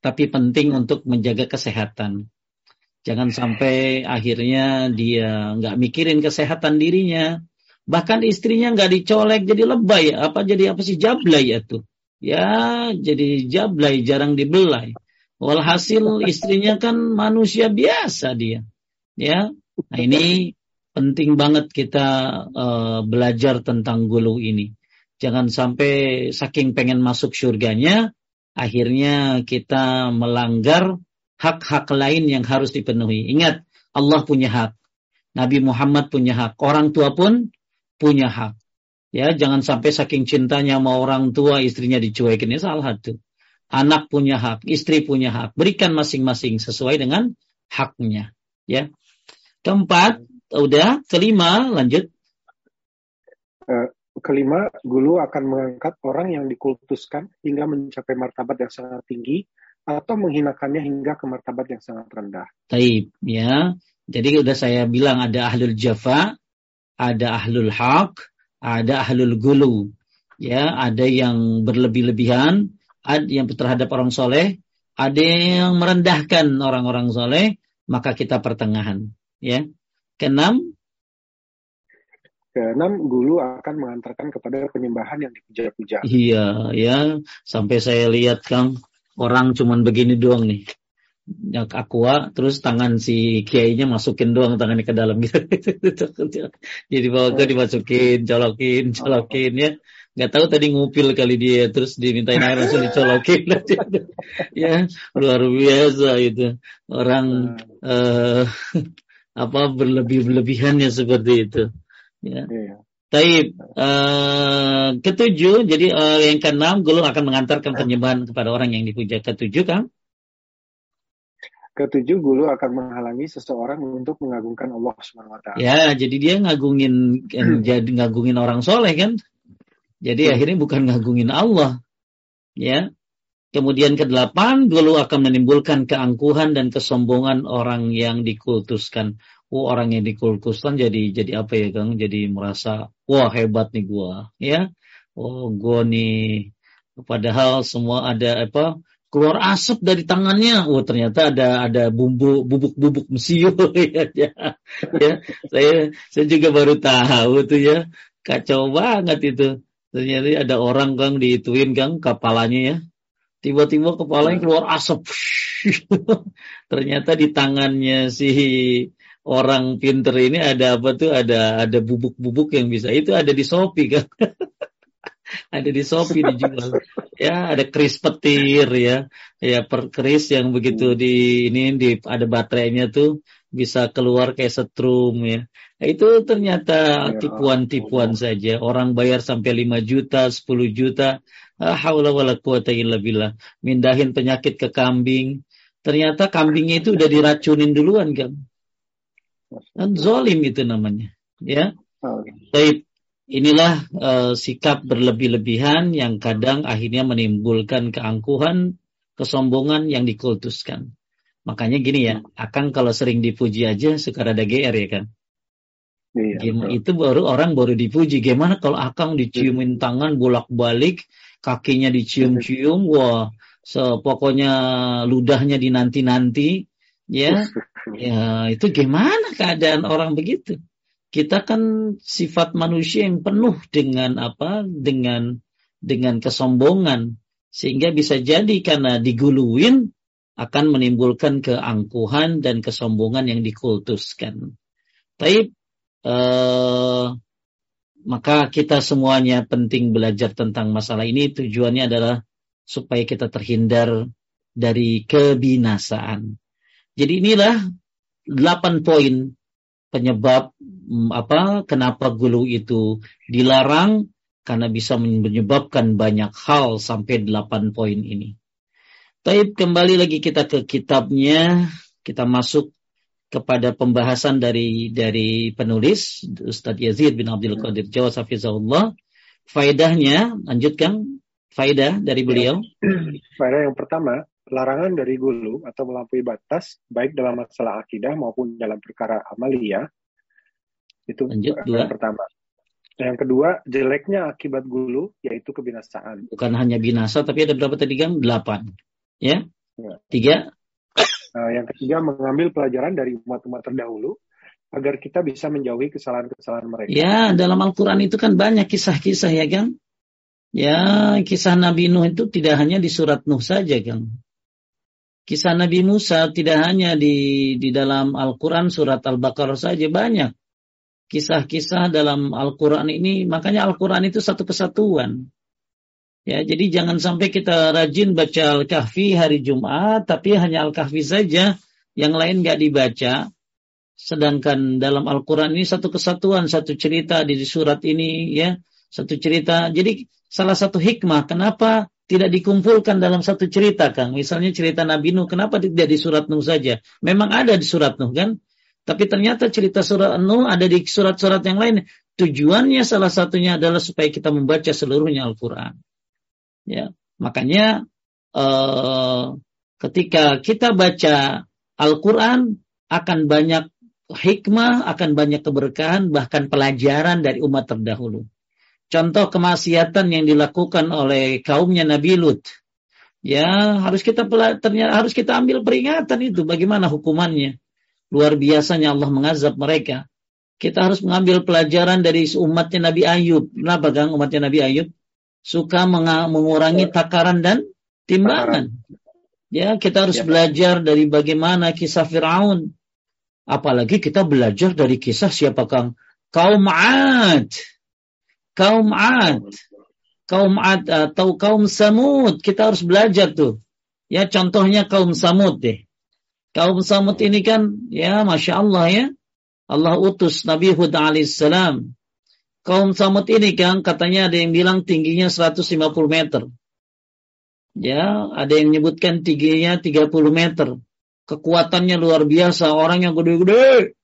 tapi penting untuk menjaga kesehatan. Jangan sampai akhirnya dia nggak mikirin kesehatan dirinya, bahkan istrinya nggak dicolek jadi lebay, apa jadi apa sih jablay ya tuh? Ya jadi jablay jarang dibelai. Walhasil istrinya kan manusia biasa dia, ya. Nah ini penting banget kita uh, belajar tentang gulu ini. Jangan sampai saking pengen masuk surganya, akhirnya kita melanggar hak-hak lain yang harus dipenuhi. Ingat, Allah punya hak. Nabi Muhammad punya hak. Orang tua pun punya hak. Ya, jangan sampai saking cintanya sama orang tua istrinya dicuekin. Ya salah tuh. Anak punya hak, istri punya hak. Berikan masing-masing sesuai dengan haknya. Ya. Keempat, Udah, kelima, lanjut. Uh, kelima, gulu akan mengangkat orang yang dikultuskan hingga mencapai martabat yang sangat tinggi atau menghinakannya hingga ke martabat yang sangat rendah. Taib, ya. Jadi udah saya bilang ada ahlul jafa, ada ahlul haq, ada ahlul gulu. Ya, ada yang berlebih-lebihan, ada yang terhadap orang soleh, ada yang merendahkan orang-orang soleh, maka kita pertengahan. Ya, Keenam, Keenam, gulu akan mengantarkan kepada penyembahan yang dipuja-puja. Iya, ya. Sampai saya lihat Kang, orang cuman begini doang nih. yang aqua terus tangan si kiainya masukin doang tangannya ke dalam gitu. Jadi bawa ke dimasukin colokin colokin ya. Nggak tahu tadi ngupil kali dia terus dimintain air langsung dicolokin. Ya luar biasa itu orang uh, apa berlebih-lebihannya seperti itu. Ya. Yeah. Taib uh, ketujuh, jadi uh, yang keenam gulung akan mengantarkan penyembahan kepada orang yang dipuja. Ketujuh, Kang? Ketujuh, gulu akan menghalangi seseorang untuk mengagungkan Allah SWT. Ya, jadi dia ngagungin jadi ngagungin orang soleh kan? Jadi hmm. akhirnya bukan ngagungin Allah. Ya. Kemudian kedelapan, gulu akan menimbulkan keangkuhan dan kesombongan orang yang dikultuskan oh orang yang dikultuskan jadi jadi apa ya Kang? Jadi merasa wah hebat nih gua, ya. Oh gua nih padahal semua ada apa keluar asap dari tangannya. Oh ternyata ada ada bumbu bubuk-bubuk mesiu ya, ya. ya. Saya saya juga baru tahu tuh ya. Kacau banget itu. Ternyata ada orang Kang diituin Kang kepalanya ya. Tiba-tiba kepalanya keluar asap. ternyata di tangannya si orang pinter ini ada apa tuh? Ada ada bubuk-bubuk yang bisa. Itu ada di Shopee kan? Ada di Shopee dijual. Ya ada kris petir ya. Ya per kris yang begitu di ini di ada baterainya tuh bisa keluar kayak setrum ya. Nah, itu ternyata ya tipuan-tipuan saja. Orang bayar sampai 5 juta 10 juta ah, haula wala quwata illa billah mindahin penyakit ke kambing ternyata kambingnya itu udah diracunin duluan kan Kan zolim itu namanya. Ya. Baik. Inilah uh, sikap berlebih-lebihan yang kadang akhirnya menimbulkan keangkuhan, kesombongan yang dikultuskan. Makanya gini ya, akan kalau sering dipuji aja suka ada GR ya kan. Iya, itu baru orang baru dipuji. Gimana kalau akang diciumin tangan bolak-balik, kakinya dicium-cium, wah, so, pokoknya ludahnya dinanti-nanti, ya. Ya itu gimana keadaan orang begitu? Kita kan sifat manusia yang penuh dengan apa dengan dengan kesombongan. Sehingga bisa jadi karena diguluin akan menimbulkan keangkuhan dan kesombongan yang dikultuskan. Tapi eh, maka kita semuanya penting belajar tentang masalah ini tujuannya adalah supaya kita terhindar dari kebinasaan. Jadi inilah delapan poin penyebab mm, apa kenapa gulu itu dilarang karena bisa menyebabkan banyak hal sampai delapan poin ini. Tapi kembali lagi kita ke kitabnya, kita masuk kepada pembahasan dari dari penulis Ustadz Yazid bin Abdul Qadir Jawa Safizahullah. Faedahnya, lanjutkan faedah dari beliau. Faedah yang pertama, larangan dari gulu atau melampaui batas baik dalam masalah akidah maupun dalam perkara amalia itu Lanjut, yang pertama. Yang kedua, jeleknya akibat gulu yaitu kebinasaan. Bukan hanya binasa, tapi ada berapa tadi kan? Delapan. Ya? ya. Tiga. Nah, yang ketiga, mengambil pelajaran dari umat-umat terdahulu agar kita bisa menjauhi kesalahan-kesalahan mereka. Ya, dalam Al-Quran itu kan banyak kisah-kisah ya kan? Ya, kisah Nabi Nuh itu tidak hanya di surat Nuh saja kan? Kisah Nabi Musa tidak hanya di di dalam Al-Quran surat Al-Baqarah saja banyak. Kisah-kisah dalam Al-Quran ini, makanya Al-Quran itu satu kesatuan. Ya, jadi jangan sampai kita rajin baca Al-Kahfi hari Jumat, tapi hanya Al-Kahfi saja, yang lain nggak dibaca. Sedangkan dalam Al-Quran ini satu kesatuan, satu cerita di surat ini, ya, satu cerita. Jadi salah satu hikmah kenapa tidak dikumpulkan dalam satu cerita, Kang. Misalnya cerita Nabi Nuh, kenapa tidak di surat Nuh saja? Memang ada di surat Nuh, kan? Tapi ternyata cerita surat Nuh ada di surat-surat yang lain. Tujuannya salah satunya adalah supaya kita membaca seluruhnya Al-Quran. Ya, makanya eh, ketika kita baca Al-Quran akan banyak hikmah, akan banyak keberkahan, bahkan pelajaran dari umat terdahulu contoh kemaksiatan yang dilakukan oleh kaumnya Nabi Lut. Ya, harus kita ternyata harus kita ambil peringatan itu bagaimana hukumannya. Luar biasanya Allah mengazab mereka. Kita harus mengambil pelajaran dari umatnya Nabi Ayub. Kenapa Kang umatnya Nabi Ayub? Suka mengurangi takaran dan timbangan. Ya, kita harus ya, belajar dari bagaimana kisah Firaun. Apalagi kita belajar dari kisah siapa Kang? Kaum Ad. Kaum Ad. Kaum Ad atau kaum Samud. Kita harus belajar tuh. Ya, contohnya kaum Samud deh. Kaum Samud ini kan, ya Masya Allah ya. Allah utus Nabi Hud alaihissalam. Kaum Samud ini kan katanya ada yang bilang tingginya 150 meter. Ya, ada yang menyebutkan tingginya 30 meter. Kekuatannya luar biasa, orang yang gede-gede,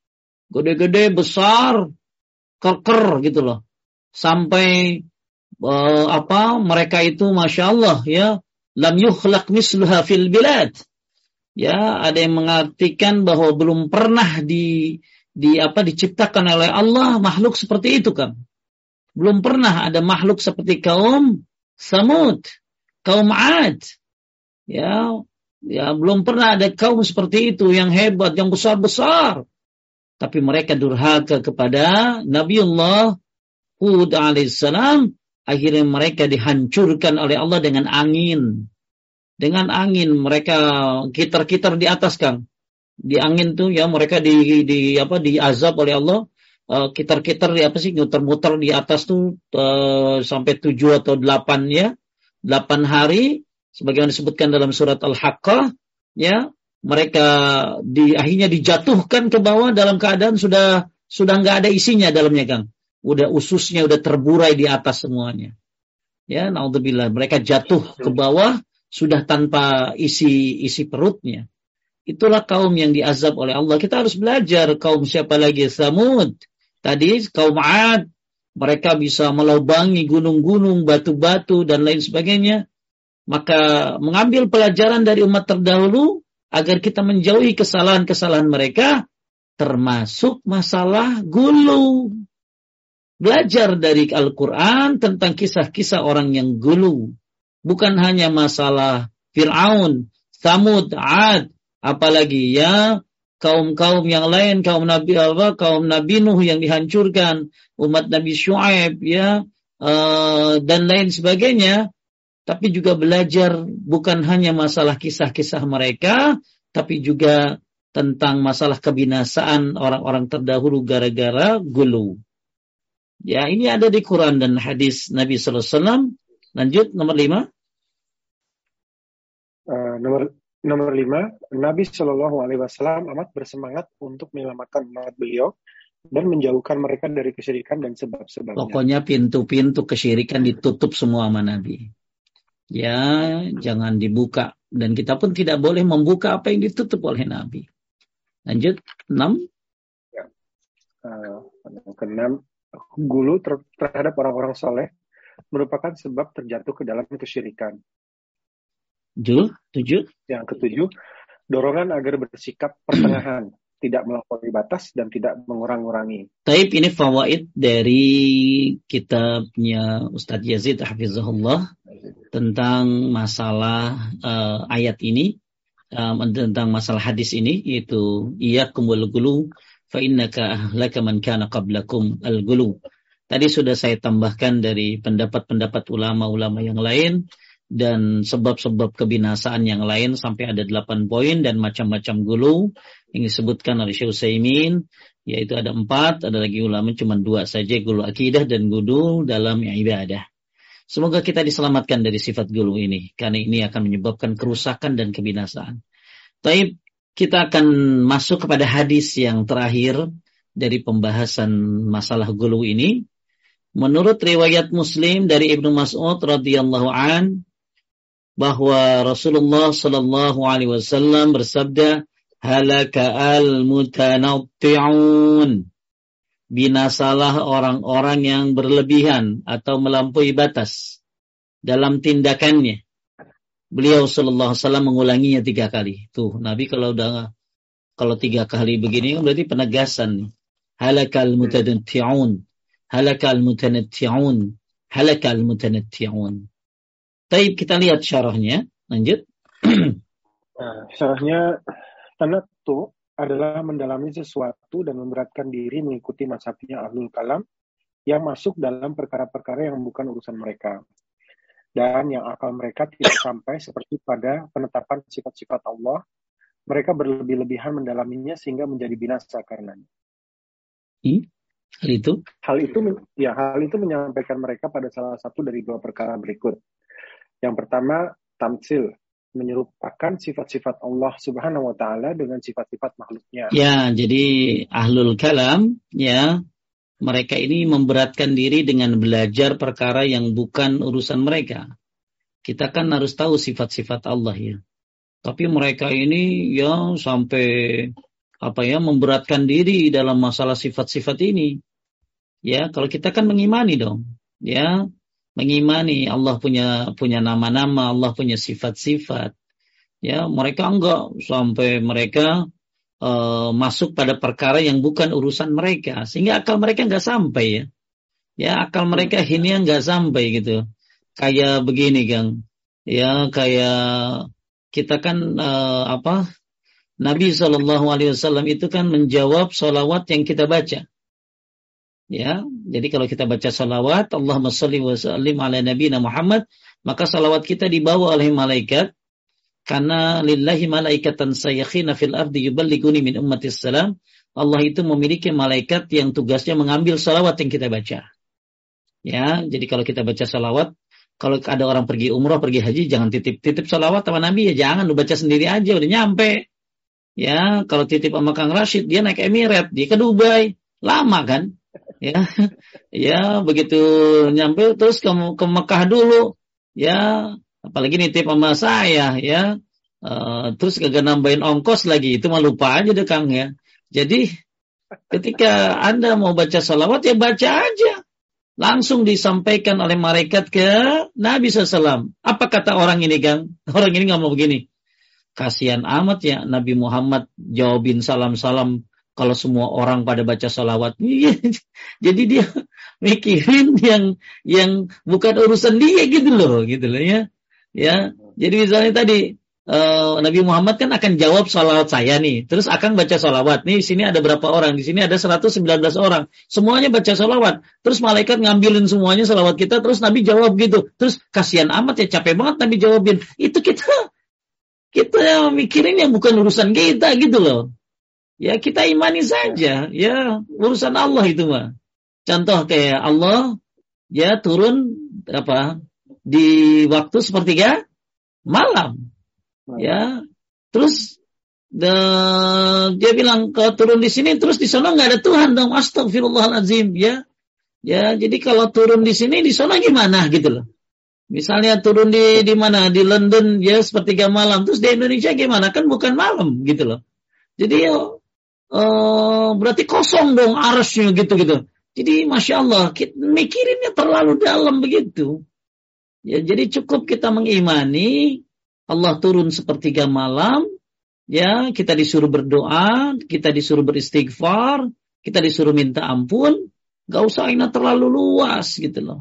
gede-gede, besar, keker gitu loh. Sampai uh, apa mereka itu masya Allah ya lam yukhlaq misluha fil bilad. Ya, ada yang mengartikan bahwa belum pernah di di apa diciptakan oleh Allah makhluk seperti itu kan. Belum pernah ada makhluk seperti kaum Samud kaum Ad. Ya, ya belum pernah ada kaum seperti itu yang hebat, yang besar-besar. Tapi mereka durhaka kepada Nabiullah Hud alaihissalam. Akhirnya mereka dihancurkan oleh Allah dengan angin. Dengan angin mereka kitar-kitar di atas Kang. Di angin tuh ya mereka di, di apa diazab oleh Allah uh, kitar-kitar di apa sih muter-muter di atas tuh uh, sampai tujuh atau delapan ya 8 hari sebagaimana disebutkan dalam surat Al-Haqqah ya mereka di akhirnya dijatuhkan ke bawah dalam keadaan sudah sudah nggak ada isinya dalamnya Kang. Udah ususnya udah terburai di atas semuanya. Ya, naudzubillah mereka jatuh ke bawah sudah tanpa isi isi perutnya. Itulah kaum yang diazab oleh Allah. Kita harus belajar kaum siapa lagi Samud. Tadi kaum Ad mereka bisa melobangi gunung-gunung, batu-batu, dan lain sebagainya. Maka mengambil pelajaran dari umat terdahulu agar kita menjauhi kesalahan-kesalahan mereka, termasuk masalah gulu. Belajar dari Al-Quran tentang kisah-kisah orang yang gulu. Bukan hanya masalah Fir'aun, Samud, Ad, apalagi ya kaum-kaum yang lain, kaum Nabi apa, kaum Nabi Nuh yang dihancurkan, umat Nabi Shu'aib ya uh, dan lain sebagainya, tapi juga belajar bukan hanya masalah kisah-kisah mereka, tapi juga tentang masalah kebinasaan orang-orang terdahulu gara-gara gulu. Ya, ini ada di Quran dan hadis Nabi Wasallam. Lanjut nomor lima. Uh, nomor Nomor lima, Nabi Shallallahu Alaihi Wasallam amat bersemangat untuk menyelamatkan umat beliau dan menjauhkan mereka dari kesyirikan dan sebab-sebabnya. Pokoknya pintu-pintu kesyirikan ditutup semua sama Nabi. Ya, jangan dibuka. Dan kita pun tidak boleh membuka apa yang ditutup oleh Nabi. Lanjut, enam. Ya. Uh, keenam, gulu ter terhadap orang-orang soleh merupakan sebab terjatuh ke dalam kesyirikan. Tujuh, tujuh. Yang ketujuh, dorongan agar bersikap pertengahan, tidak melampaui batas dan tidak mengurang-urangi. Taib ini fawaid dari kitabnya Ustadz Yazid Hafizahullah tentang masalah uh, ayat ini, um, tentang masalah hadis ini, yaitu iya kumbul gulu fa innaka ahlaka man kana qablakum al gulu. Tadi sudah saya tambahkan dari pendapat-pendapat ulama-ulama yang lain dan sebab-sebab kebinasaan yang lain sampai ada delapan poin dan macam-macam gulu yang disebutkan oleh Syekh Utsaimin yaitu ada empat, ada lagi ulama cuma dua saja gulu akidah dan gulu dalam ibadah. Semoga kita diselamatkan dari sifat gulu ini karena ini akan menyebabkan kerusakan dan kebinasaan. Tapi kita akan masuk kepada hadis yang terakhir dari pembahasan masalah gulu ini. Menurut riwayat Muslim dari Ibnu Mas'ud radhiyallahu an bahwa Rasulullah Shallallahu Alaihi Wasallam bersabda, halaka al mutanatti'un binasalah orang-orang yang berlebihan atau melampaui batas dalam tindakannya. Beliau Shallallahu Alaihi Wasallam mengulanginya tiga kali. Tuh Nabi kalau udah kalau tiga kali begini berarti penegasan. Halakal mutanatti'un, halakal mutanatti'un, halakal mutanatti'un. Tapi kita lihat syarahnya. Lanjut. Nah, syarahnya tanatu adalah mendalami sesuatu dan memberatkan diri mengikuti mazhabnya ahlul kalam yang masuk dalam perkara-perkara yang bukan urusan mereka. dan yang akal mereka tidak sampai seperti pada penetapan sifat-sifat Allah, mereka berlebih-lebihan mendalaminya sehingga menjadi binasa karenanya. Hmm? Hal itu? Hal itu, ya hal itu menyampaikan mereka pada salah satu dari dua perkara berikut. Yang pertama, tamsil, menyerupakan sifat-sifat Allah Subhanahu wa taala dengan sifat-sifat makhluknya. Ya, jadi ahlul kalam ya mereka ini memberatkan diri dengan belajar perkara yang bukan urusan mereka. Kita kan harus tahu sifat-sifat Allah ya. Tapi mereka ini ya sampai apa ya memberatkan diri dalam masalah sifat-sifat ini. Ya, kalau kita kan mengimani dong. Ya, mengimani Allah punya punya nama-nama, Allah punya sifat-sifat. Ya, mereka enggak sampai mereka uh, masuk pada perkara yang bukan urusan mereka. Sehingga akal mereka nggak sampai ya. Ya akal mereka ini yang nggak sampai gitu. Kayak begini Kang. Ya kayak kita kan uh, apa? Nabi Shallallahu Alaihi Wasallam itu kan menjawab solawat yang kita baca ya jadi kalau kita baca solawat Allahumma salli wa sallim ala Nabi Muhammad maka salawat kita dibawa oleh malaikat karena lillahi malaikatan sayakhina fil ardi yuballiguni min ummatis salam. Allah itu memiliki malaikat yang tugasnya mengambil salawat yang kita baca. Ya, jadi kalau kita baca salawat, kalau ada orang pergi umrah, pergi haji, jangan titip-titip salawat sama Nabi ya, jangan lu baca sendiri aja, udah nyampe. Ya, kalau titip sama Kang Rashid, dia naik Emirat, dia ke Dubai, lama kan? Ya, ya begitu nyampe terus ke, ke Mekah dulu, ya apalagi nitip sama saya ya. Uh, terus kagak nambahin ongkos lagi. Itu mah lupa aja deh Kang ya. Jadi ketika Anda mau baca salawat ya baca aja. Langsung disampaikan oleh malaikat ke Nabi SAW apa kata orang ini Kang? Orang ini nggak mau begini. Kasihan amat ya Nabi Muhammad jawabin salam-salam kalau semua orang pada baca salawat. Jadi dia mikirin yang yang bukan urusan dia gitu loh, gitu loh ya. Ya, jadi misalnya tadi uh, Nabi Muhammad kan akan jawab salawat saya nih. Terus akan baca salawat. Nih sini ada berapa orang? Di sini ada 119 orang. Semuanya baca salawat. Terus malaikat ngambilin semuanya salawat kita. Terus Nabi jawab gitu. Terus kasihan amat ya capek banget Nabi jawabin. Itu kita kita yang mikirin yang bukan urusan kita gitu loh. Ya kita imani saja. Ya urusan Allah itu mah. Contoh kayak Allah ya turun apa di waktu sepertiga malam. Ya. Terus the, dia bilang kalau turun di sini terus di sana nggak ada Tuhan dong. Astagfirullahaladzim ya. Ya, jadi kalau turun di sini di sana gimana gitu loh. Misalnya turun di di mana di London ya sepertiga malam, terus di Indonesia gimana? Kan bukan malam gitu loh. Jadi uh, berarti kosong dong arusnya gitu gitu. Jadi masya Allah, kita mikirinnya terlalu dalam begitu. Ya, jadi cukup kita mengimani Allah turun sepertiga malam, ya kita disuruh berdoa, kita disuruh beristighfar, kita disuruh minta ampun, gak usah ini terlalu luas gitu loh.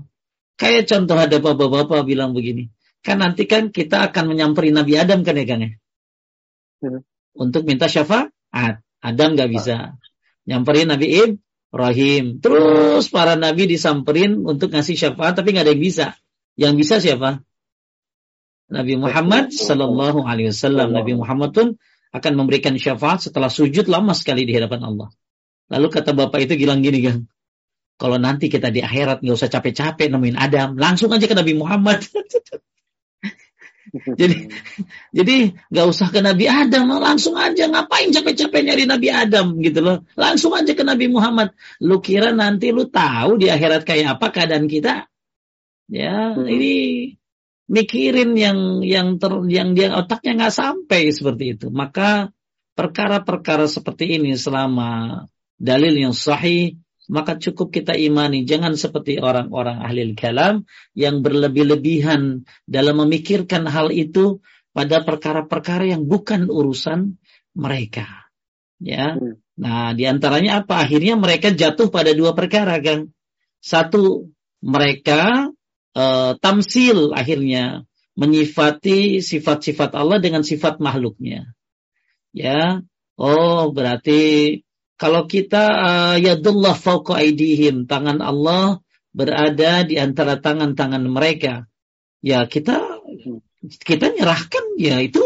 Kayak contoh ada bapak-bapak bilang begini, kan nanti kan kita akan menyamperi Nabi Adam kan ya kan ya? Hmm. Untuk minta syafaat, Adam gak bisa. Nyamperin Nabi Ibrahim. Terus para nabi disamperin untuk ngasih syafaat tapi gak ada yang bisa. Yang bisa siapa? Nabi Muhammad Sallallahu Alaihi Wasallam. Nabi Muhammad pun akan memberikan syafaat setelah sujud lama sekali di hadapan Allah. Lalu kata bapak itu bilang gini kan, kalau nanti kita di akhirat nggak usah capek-capek nemuin Adam, langsung aja ke Nabi Muhammad. jadi jadi nggak usah ke Nabi Adam, langsung aja ngapain capek-capek nyari Nabi Adam gitu loh. Langsung aja ke Nabi Muhammad. Lu kira nanti lu tahu di akhirat kayak apa keadaan kita? Ya, hmm. ini mikirin yang yang ter, yang dia otaknya nggak sampai seperti itu. Maka perkara-perkara seperti ini selama dalil yang sahih maka cukup kita imani jangan seperti orang-orang ahli kalam yang berlebih-lebihan dalam memikirkan hal itu pada perkara-perkara yang bukan urusan mereka. Ya. Hmm. nah di antaranya apa? Akhirnya mereka jatuh pada dua perkara kan satu mereka uh, tamsil akhirnya menyifati sifat-sifat Allah dengan sifat makhluknya. Ya, oh berarti kalau kita uh, yadullah fauqa aidihim, tangan Allah berada di antara tangan-tangan mereka. ya kita kita nyerahkan ya itu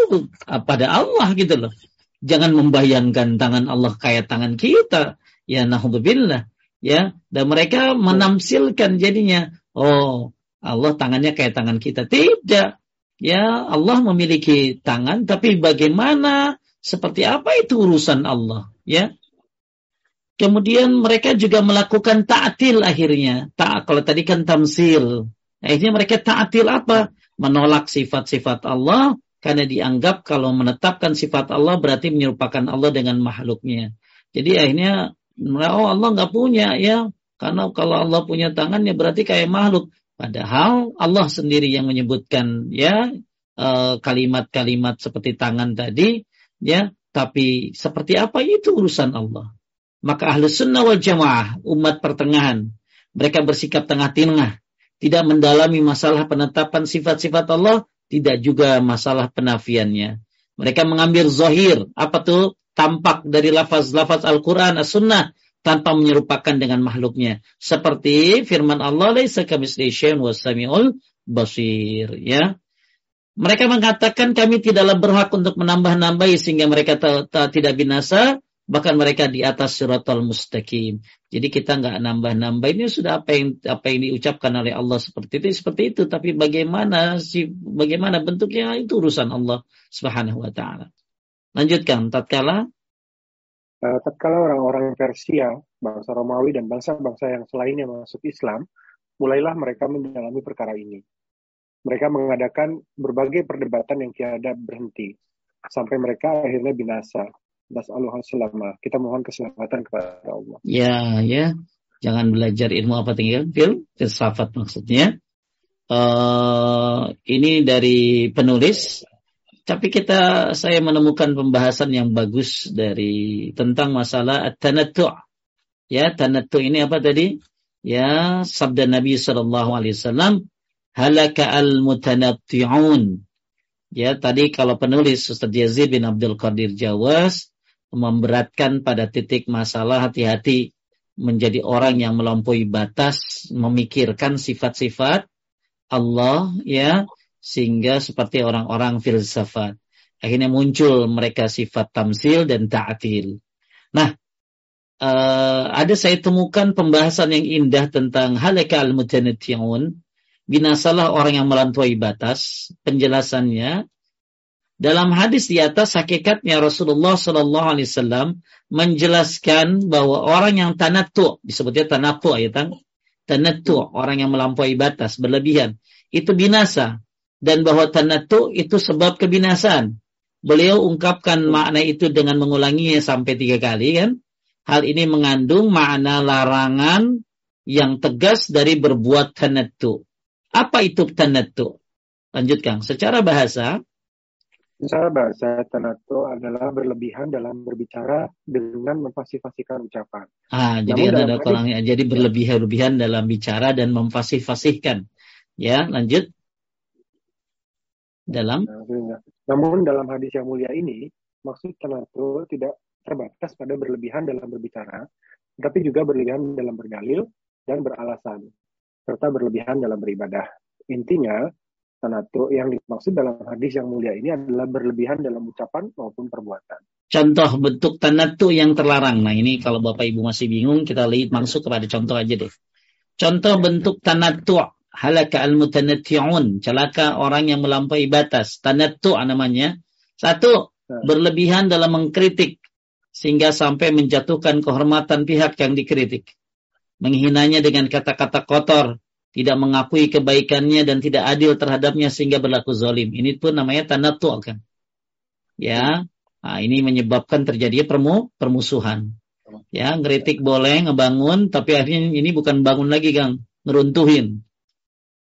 pada Allah gitu loh. Jangan membayangkan tangan Allah kayak tangan kita. Ya nahdzubillah. Ya, dan mereka menamsilkan jadinya, oh, Allah tangannya kayak tangan kita. Tidak. Ya, Allah memiliki tangan tapi bagaimana seperti apa itu urusan Allah, ya? Kemudian mereka juga melakukan ta'til akhirnya. Ta kalau tadi kan tamsil. Akhirnya mereka ta'til apa? Menolak sifat-sifat Allah karena dianggap kalau menetapkan sifat Allah berarti menyerupakan Allah dengan makhluknya. Jadi akhirnya oh Allah nggak punya ya. Karena kalau Allah punya tangan ya berarti kayak makhluk. Padahal Allah sendiri yang menyebutkan ya eh, kalimat-kalimat seperti tangan tadi ya. Tapi seperti apa itu urusan Allah. Maka ahli sunnah wal jamaah, umat pertengahan, mereka bersikap tengah-tengah, tidak mendalami masalah penetapan sifat-sifat Allah, tidak juga masalah penafiannya. Mereka mengambil zohir, apa tuh? Tampak dari lafaz-lafaz Al-Quran, As-Sunnah, tanpa menyerupakan dengan makhluknya. Seperti firman Allah, Laisa wasami'ul basir. Ya. Mereka mengatakan kami tidaklah berhak untuk menambah-nambahi sehingga mereka tidak binasa bahkan mereka di atas suratul mustaqim. Jadi kita nggak nambah-nambah ini sudah apa yang apa yang diucapkan oleh Allah seperti itu seperti itu. Tapi bagaimana si bagaimana bentuknya itu urusan Allah Subhanahu Wa Taala. Lanjutkan tatkala uh, tatkala orang-orang Persia, bangsa Romawi dan bangsa-bangsa yang selainnya masuk Islam, mulailah mereka mendalami perkara ini. Mereka mengadakan berbagai perdebatan yang tiada berhenti sampai mereka akhirnya binasa Nas'aluhan selama. Kita mohon keselamatan kepada Allah. Ya, ya. Jangan belajar ilmu apa tinggal, Fil. Filsafat maksudnya. Uh, ini dari penulis. Tapi kita, saya menemukan pembahasan yang bagus dari tentang masalah at-tanattu'. Ya, tanattu' ini apa tadi? Ya, sabda Nabi Sallallahu Alaihi Wasallam, halaka al-mutanatti'un. Ya, tadi kalau penulis Ustaz Yazid bin Abdul Qadir Jawas, memberatkan pada titik masalah hati-hati menjadi orang yang melampaui batas memikirkan sifat-sifat Allah ya sehingga seperti orang-orang filsafat. Akhirnya muncul mereka sifat tamsil dan ta'til. Nah uh, ada saya temukan pembahasan yang indah tentang halaka al-mutanatti'un binasalah orang yang melampaui batas penjelasannya dalam hadis di atas hakikatnya Rasulullah Shallallahu Alaihi Wasallam menjelaskan bahwa orang yang tanatu disebutnya tanatu ya tang tanatu orang yang melampaui batas berlebihan itu binasa dan bahwa tanatu itu sebab kebinasaan. Beliau ungkapkan makna itu dengan mengulanginya sampai tiga kali kan. Hal ini mengandung makna larangan yang tegas dari berbuat tanatu. Apa itu tanatu? Lanjutkan. Secara bahasa, Secara bahasa tanato adalah berlebihan dalam berbicara dengan memfasifasikan ucapan. Ah, jadi ada kurangnya. Jadi berlebihan-lebihan dalam bicara dan memfasifasihkan. Ya, lanjut. Dalam. Nah, namun dalam hadis yang mulia ini, maksud tanato tidak terbatas pada berlebihan dalam berbicara, tapi juga berlebihan dalam berdalil dan beralasan, serta berlebihan dalam beribadah. Intinya, tanato yang dimaksud dalam hadis yang mulia ini adalah berlebihan dalam ucapan maupun perbuatan. Contoh bentuk tanato yang terlarang. Nah ini kalau Bapak Ibu masih bingung, kita lihat masuk kepada contoh aja deh. Contoh bentuk tanato halaka al-mutanatti'un, celaka orang yang melampaui batas. Tanattu namanya. Satu, nah. berlebihan dalam mengkritik sehingga sampai menjatuhkan kehormatan pihak yang dikritik. Menghinanya dengan kata-kata kotor, tidak mengakui kebaikannya dan tidak adil terhadapnya sehingga berlaku zalim. Ini pun namanya tanatu kan. Ya, nah, ini menyebabkan terjadinya permu permusuhan. Ya, ngeritik boleh, ngebangun, tapi akhirnya ini bukan bangun lagi, Kang. Ngeruntuhin,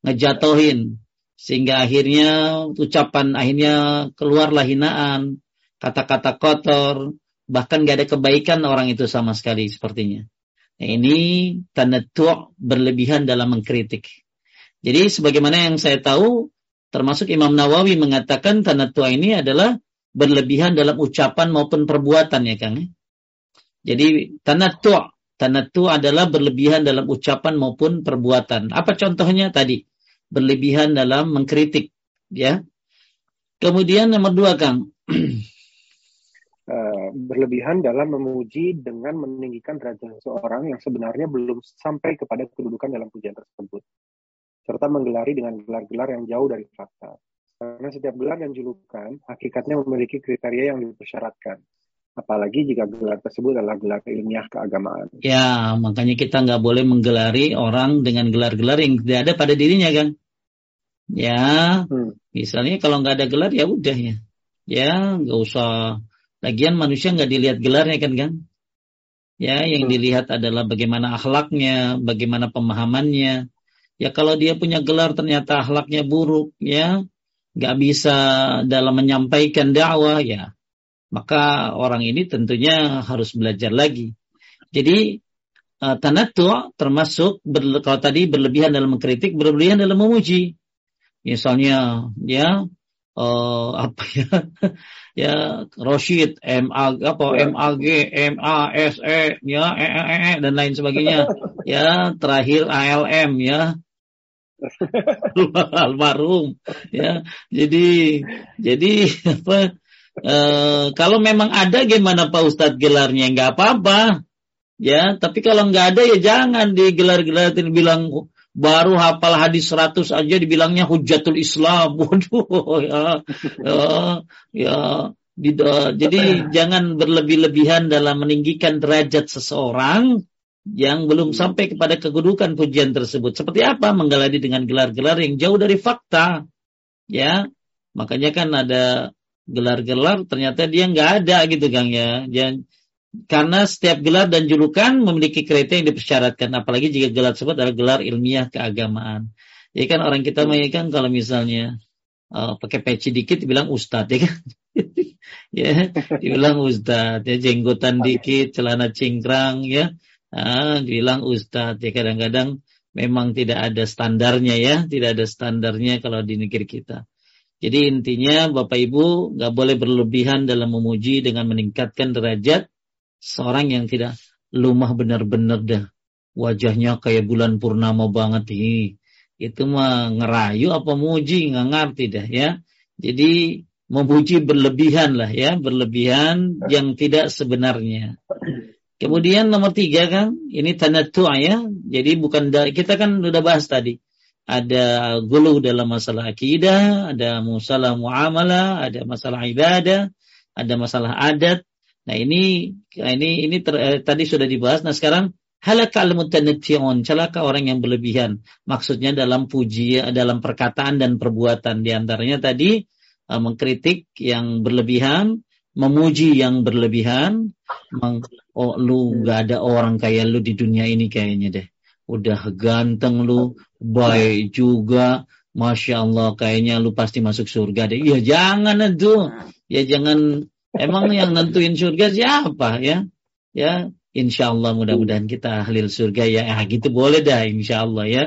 ngejatohin. Sehingga akhirnya ucapan akhirnya keluarlah hinaan, kata-kata kotor, bahkan gak ada kebaikan orang itu sama sekali sepertinya. Ini tanda tua berlebihan dalam mengkritik. Jadi sebagaimana yang saya tahu, termasuk Imam Nawawi mengatakan tanda tua ini adalah berlebihan dalam ucapan maupun perbuatan ya Kang. Ya. Jadi tanda tua, tanda tua adalah berlebihan dalam ucapan maupun perbuatan. Apa contohnya tadi? berlebihan dalam mengkritik ya kemudian nomor dua Kang uh, berlebihan dalam memuji dengan meninggikan derajat seseorang yang sebenarnya belum sampai kepada kedudukan dalam pujian tersebut serta menggelari dengan gelar-gelar yang jauh dari fakta karena setiap gelar dan julukan hakikatnya memiliki kriteria yang dipersyaratkan apalagi jika gelar tersebut adalah gelar ilmiah keagamaan. Ya, makanya kita nggak boleh menggelari orang dengan gelar-gelar yang tidak ada pada dirinya kan. Ya, hmm. misalnya kalau nggak ada gelar ya udah ya, ya nggak usah. Lagian manusia nggak dilihat gelarnya kan kan. Ya, yang dilihat adalah bagaimana akhlaknya, bagaimana pemahamannya. Ya kalau dia punya gelar ternyata akhlaknya buruk, ya nggak bisa dalam menyampaikan dakwah, ya maka orang ini tentunya harus belajar lagi. Jadi uh, tanattu termasuk ber, kalau tadi berlebihan dalam mengkritik, berlebihan dalam memuji. Misalnya ya uh, apa ya? Ya Roshid M A apa ya. M A G M A S E ya e, e, e, e dan lain sebagainya. Ya terakhir A L M ya. Almarhum ya. Jadi jadi apa e, kalau memang ada gimana Pak Ustadz gelarnya? Nggak apa-apa ya. Tapi kalau nggak ada ya jangan digelar-gelarin bilang baru hafal hadis 100 aja dibilangnya hujatul Islam waduh ya ya, ya jadi jangan berlebih-lebihan dalam meninggikan derajat seseorang yang belum sampai kepada kedudukan pujian tersebut. Seperti apa menggeladi dengan gelar-gelar yang jauh dari fakta. Ya, makanya kan ada gelar-gelar ternyata dia nggak ada gitu Kang ya. Dia, karena setiap gelar dan julukan memiliki kriteria yang dipersyaratkan apalagi jika gelar tersebut adalah gelar ilmiah keagamaan. Ya kan orang kita hmm. kan kalau misalnya uh, pakai peci dikit dibilang ustadz ya kan. ya, dibilang ustadz ya jenggotan dikit, celana cingkrang ya. Ah, dibilang ustadz ya kadang-kadang memang tidak ada standarnya ya, tidak ada standarnya kalau di negeri kita. Jadi intinya Bapak Ibu nggak boleh berlebihan dalam memuji dengan meningkatkan derajat seorang yang tidak lumah benar-benar dah. Wajahnya kayak bulan purnama banget nih. Itu mah ngerayu apa muji nggak ngerti dah ya. Jadi memuji berlebihan lah ya, berlebihan yang tidak sebenarnya. Kemudian nomor tiga kan, ini tanda tua ya. Jadi bukan kita kan udah bahas tadi ada gulu dalam masalah akidah, ada masalah muamalah, ada masalah ibadah, ada masalah adat. Nah ini ini ini ter, eh, tadi sudah dibahas. Nah sekarang halakal mutanatti'un, celaka orang yang berlebihan. Maksudnya dalam puji, dalam perkataan dan perbuatan. Di antaranya tadi uh, mengkritik yang berlebihan, memuji yang berlebihan, meng, oh lu gak ada orang kayak lu di dunia ini kayaknya deh udah ganteng lu, baik juga, masya Allah kayaknya lu pasti masuk surga deh. Ya jangan itu, ya jangan. Emang yang nentuin surga siapa ya? Ya, insya Allah mudah-mudahan kita ahli surga ya. Ah, gitu boleh dah, insya Allah ya.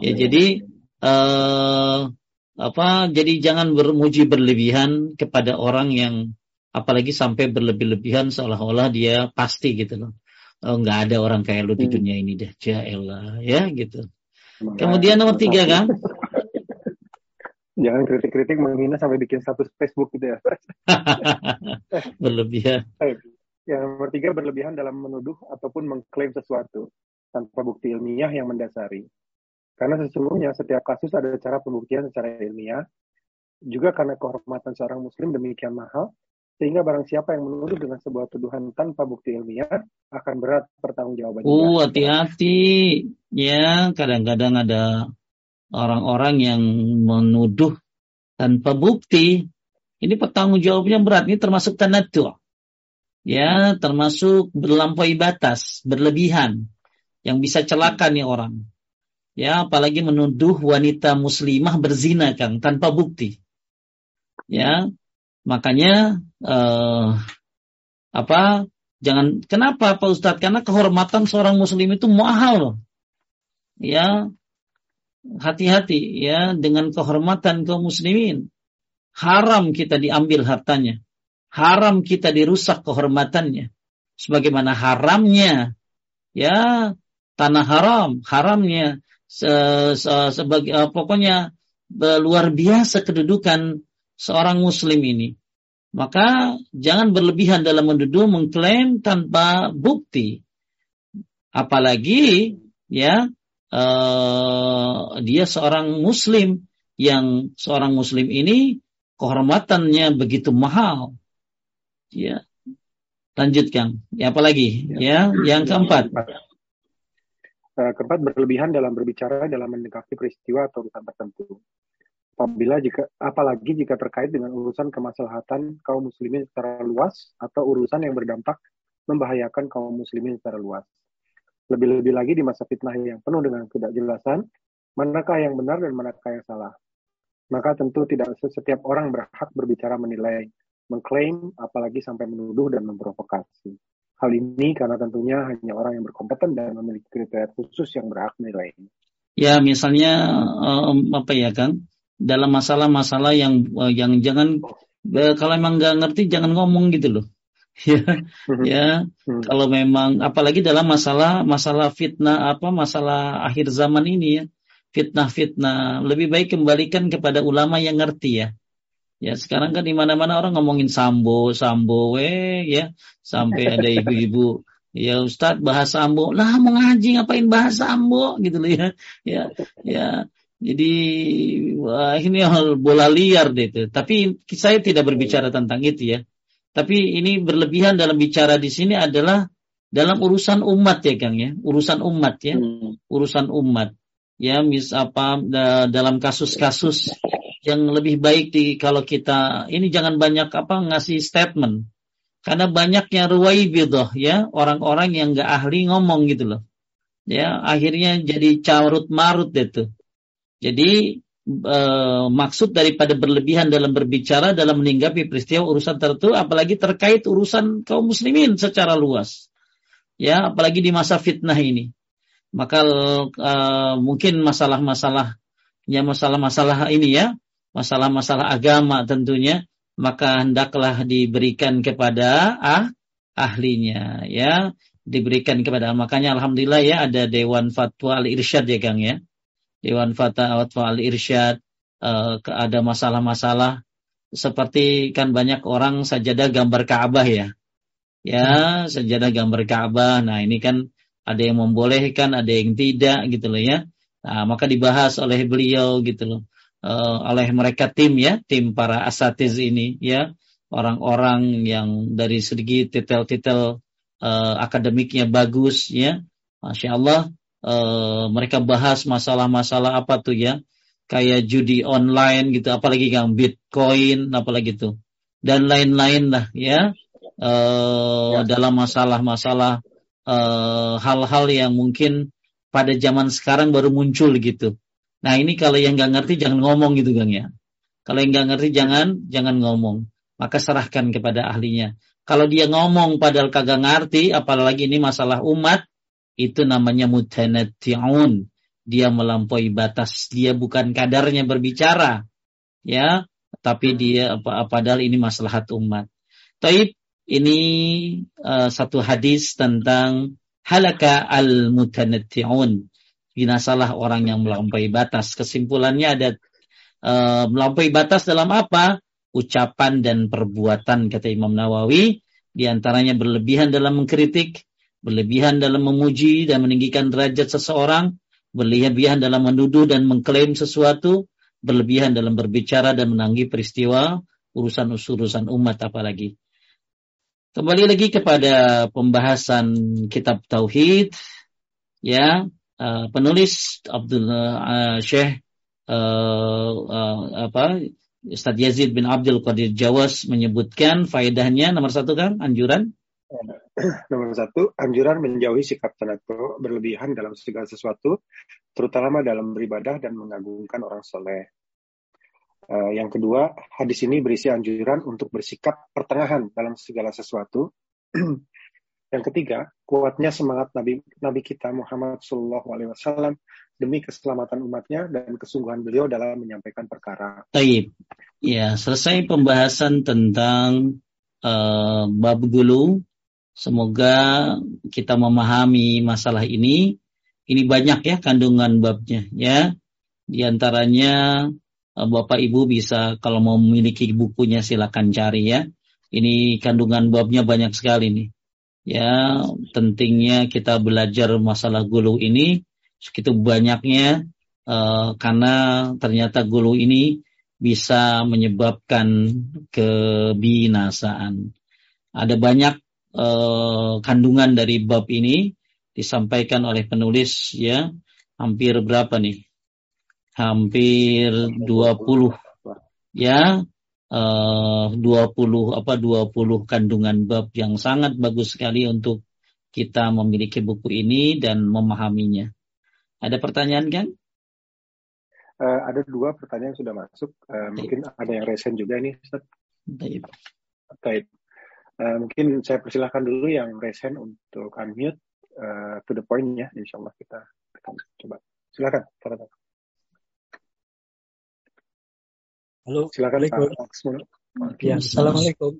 Ya jadi uh, apa? Jadi jangan bermuji berlebihan kepada orang yang apalagi sampai berlebih-lebihan seolah-olah dia pasti gitu loh oh nggak ada orang kayak lu di hmm. dunia ini deh Jaelah ya gitu kemudian nomor tiga kan jangan kritik-kritik menghina sampai bikin status Facebook gitu ya berlebihan yang nomor tiga berlebihan dalam menuduh ataupun mengklaim sesuatu tanpa bukti ilmiah yang mendasari karena sesungguhnya setiap kasus ada cara pembuktian secara ilmiah juga karena kehormatan seorang muslim demikian mahal sehingga barang siapa yang menuduh dengan sebuah tuduhan tanpa bukti ilmiah akan berat pertanggungjawabannya. Uh, hati-hati. Ya, kadang-kadang ada orang-orang yang menuduh tanpa bukti. Ini pertanggungjawabannya berat. Ini termasuk tanatu. Ya, termasuk berlampaui batas, berlebihan. Yang bisa celaka nih orang. Ya, apalagi menuduh wanita muslimah berzina, Kang, tanpa bukti. Ya, Makanya eh, apa? Jangan kenapa Pak Ustadz? Karena kehormatan seorang muslim itu mahal loh. Ya, hati-hati ya dengan kehormatan kaum muslimin. Haram kita diambil hartanya. Haram kita dirusak kehormatannya. Sebagaimana haramnya ya tanah haram, haramnya se, se, sebagai uh, pokoknya luar biasa kedudukan seorang muslim ini. Maka jangan berlebihan dalam menduduh mengklaim tanpa bukti. Apalagi ya uh, dia seorang muslim yang seorang muslim ini kehormatannya begitu mahal. Ya. Lanjutkan. Ya apalagi? Ya, yang keempat. Eh, keempat berlebihan dalam berbicara dalam mendekati peristiwa atau urusan tertentu. Apabila jika apalagi jika terkait dengan urusan kemaslahatan kaum muslimin secara luas atau urusan yang berdampak membahayakan kaum muslimin secara luas. Lebih-lebih lagi di masa fitnah yang penuh dengan ketidakjelasan, manakah yang benar dan manakah yang salah. Maka tentu tidak setiap orang berhak berbicara menilai, mengklaim, apalagi sampai menuduh dan memprovokasi. Hal ini karena tentunya hanya orang yang berkompeten dan memiliki kriteria khusus yang berhak menilai. Ya, misalnya um, apa ya, Kang? Dalam masalah-masalah yang uh, yang jangan uh, kalau emang nggak ngerti jangan ngomong gitu loh. ya, ya. Hmm. Kalau memang apalagi dalam masalah masalah fitnah apa masalah akhir zaman ini ya, fitnah-fitnah lebih baik kembalikan kepada ulama yang ngerti ya Ya sekarang kan di mana-mana orang ngomongin sambo, sambo, we ya sampai ada ibu-ibu ya Ustadz bahas sambo, lah mau ngaji ngapain bahas sambo gitu loh ya, ya, ya. Jadi wah ini hal bola liar deh itu. Tapi saya tidak berbicara tentang itu ya. Tapi ini berlebihan dalam bicara di sini adalah dalam urusan umat ya Kang ya, urusan umat ya, hmm. urusan umat. Ya mis apa dalam kasus-kasus yang lebih baik di kalau kita ini jangan banyak apa ngasih statement. Karena banyaknya ruwaibidah ya. Orang-orang yang nggak ahli ngomong gitu loh. Ya akhirnya jadi carut marut itu. Jadi e, maksud daripada berlebihan dalam berbicara dalam meninggapi peristiwa urusan tertentu apalagi terkait urusan kaum muslimin secara luas. Ya apalagi di masa fitnah ini. Maka e, mungkin masalah-masalah ya masalah-masalah ini ya masalah-masalah agama tentunya maka hendaklah diberikan kepada ah, ahlinya ya. Diberikan kepada makanya alhamdulillah ya ada dewan fatwa al irsyad ya Kang ya dewan fatwa al irsyad uh, ada masalah-masalah. Seperti kan banyak orang sajadah gambar Ka'bah ya. Ya sajadah gambar Ka'bah. Nah ini kan ada yang membolehkan ada yang tidak gitu loh ya. Nah maka dibahas oleh beliau gitu loh. Uh, oleh mereka tim ya, tim para asatiz ini ya, orang-orang yang dari segi titel-titel uh, akademiknya bagus ya, masya Allah uh, mereka bahas masalah-masalah apa tuh ya, kayak judi online gitu, apalagi yang Bitcoin, apalagi itu dan lain-lain lah ya, uh, ya. dalam masalah-masalah hal-hal uh, yang mungkin pada zaman sekarang baru muncul gitu. Nah ini kalau yang nggak ngerti jangan ngomong gitu Kang ya. Kalau yang nggak ngerti jangan jangan ngomong. Maka serahkan kepada ahlinya. Kalau dia ngomong padahal kagak ngerti, apalagi ini masalah umat, itu namanya mutanatti'un. Dia melampaui batas. Dia bukan kadarnya berbicara. Ya, tapi dia apa padahal ini masalah umat. Taib ini uh, satu hadis tentang halaka al mutanatti'un binasalah orang yang melampaui batas. Kesimpulannya ada e, melampaui batas dalam apa? Ucapan dan perbuatan kata Imam Nawawi. Di antaranya berlebihan dalam mengkritik, berlebihan dalam memuji dan meninggikan derajat seseorang, berlebihan dalam menuduh dan mengklaim sesuatu, berlebihan dalam berbicara dan menanggi peristiwa urusan-urusan umat apalagi. Kembali lagi kepada pembahasan kitab tauhid ya uh, penulis Abdullah uh, Syekh uh, apa Ustaz Yazid bin Abdul Qadir Jawas menyebutkan faedahnya nomor satu kan anjuran nomor satu anjuran menjauhi sikap tanato berlebihan dalam segala sesuatu terutama dalam beribadah dan mengagungkan orang soleh uh, yang kedua hadis ini berisi anjuran untuk bersikap pertengahan dalam segala sesuatu Yang ketiga, kuatnya semangat Nabi Nabi kita Muhammad Shallallahu Alaihi Wasallam demi keselamatan umatnya dan kesungguhan beliau dalam menyampaikan perkara. Taib. Ya, selesai pembahasan tentang uh, bab gulu. Semoga kita memahami masalah ini. Ini banyak ya kandungan babnya ya. Di antaranya eh, Bapak Ibu bisa kalau mau memiliki bukunya silakan cari ya. Ini kandungan babnya banyak sekali nih. Ya, pentingnya kita belajar masalah gulu ini segitu banyaknya uh, karena ternyata gulu ini bisa menyebabkan kebinasaan. Ada banyak uh, kandungan dari bab ini disampaikan oleh penulis ya hampir berapa nih? Hampir 20 ya uh, 20 apa 20 kandungan bab yang sangat bagus sekali untuk kita memiliki buku ini dan memahaminya. Ada pertanyaan kan? Uh, ada dua pertanyaan yang sudah masuk. Uh, mungkin ada yang resen juga ini, Ustaz. Baik. Baik. Uh, mungkin saya persilahkan dulu yang resen untuk unmute uh, to the point ya. Insya Allah kita akan coba. Silakan, Pak Halo. Silakan Pak Ya, Assalamualaikum.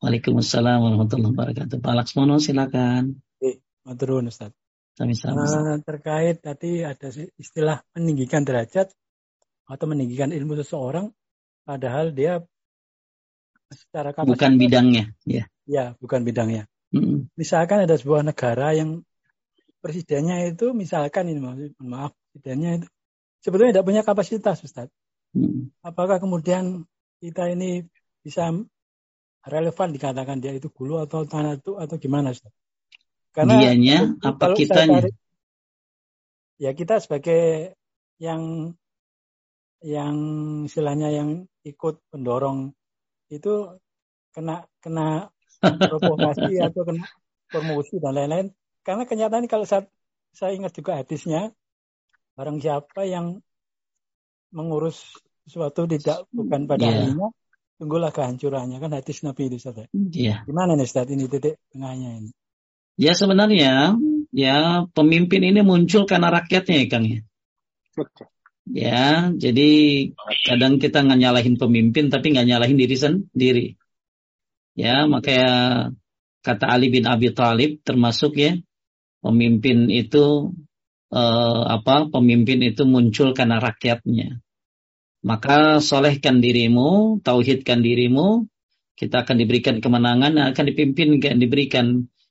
Waalaikumsalam warahmatullahi wabarakatuh. Pak Laksmono silakan. Eh, Maturun Ustaz. Uh, terkait tadi ada istilah meninggikan derajat atau meninggikan ilmu seseorang, padahal dia secara kapasitas bukan bidangnya, ya. Ya, bukan bidangnya. Mm. Misalkan ada sebuah negara yang presidennya itu, misalkan ini maaf, presidennya itu sebetulnya tidak punya kapasitas, Ustaz. Mm. Apakah kemudian kita ini bisa relevan dikatakan dia itu gulu atau tanah itu atau gimana, Ustaz? Karena dianya apa kitanya? Tarik, ya kita sebagai yang yang istilahnya yang ikut pendorong itu kena kena provokasi atau kena promosi dan lain-lain. Karena kenyataan kalau saya, saya ingat juga hadisnya, barang siapa yang mengurus sesuatu tidak bukan pada yeah. tunggulah kehancurannya kan hadis Nabi itu saja. Yeah. Gimana nih Ustaz ini titik tengahnya ini? Ya sebenarnya ya pemimpin ini muncul karena rakyatnya ya Kang ya. Ya, jadi kadang kita nggak nyalahin pemimpin tapi nggak nyalahin diri sendiri. Ya, makanya kata Ali bin Abi Thalib termasuk ya pemimpin itu eh, apa? Pemimpin itu muncul karena rakyatnya. Maka solehkan dirimu, tauhidkan dirimu, kita akan diberikan kemenangan, akan dipimpin, akan diberikan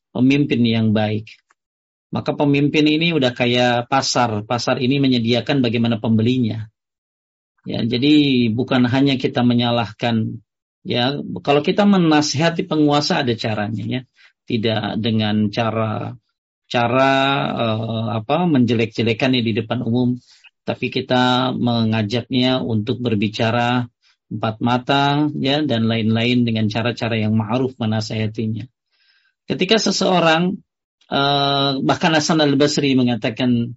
pemimpin yang baik. Maka pemimpin ini udah kayak pasar. Pasar ini menyediakan bagaimana pembelinya. Ya, jadi bukan hanya kita menyalahkan ya, kalau kita menasihati penguasa ada caranya ya. Tidak dengan cara cara uh, apa menjelek-jelekannya di depan umum, tapi kita mengajaknya untuk berbicara empat mata ya dan lain-lain dengan cara-cara yang ma'ruf menasihatinya. Ketika seseorang uh, bahkan Hasan al Basri mengatakan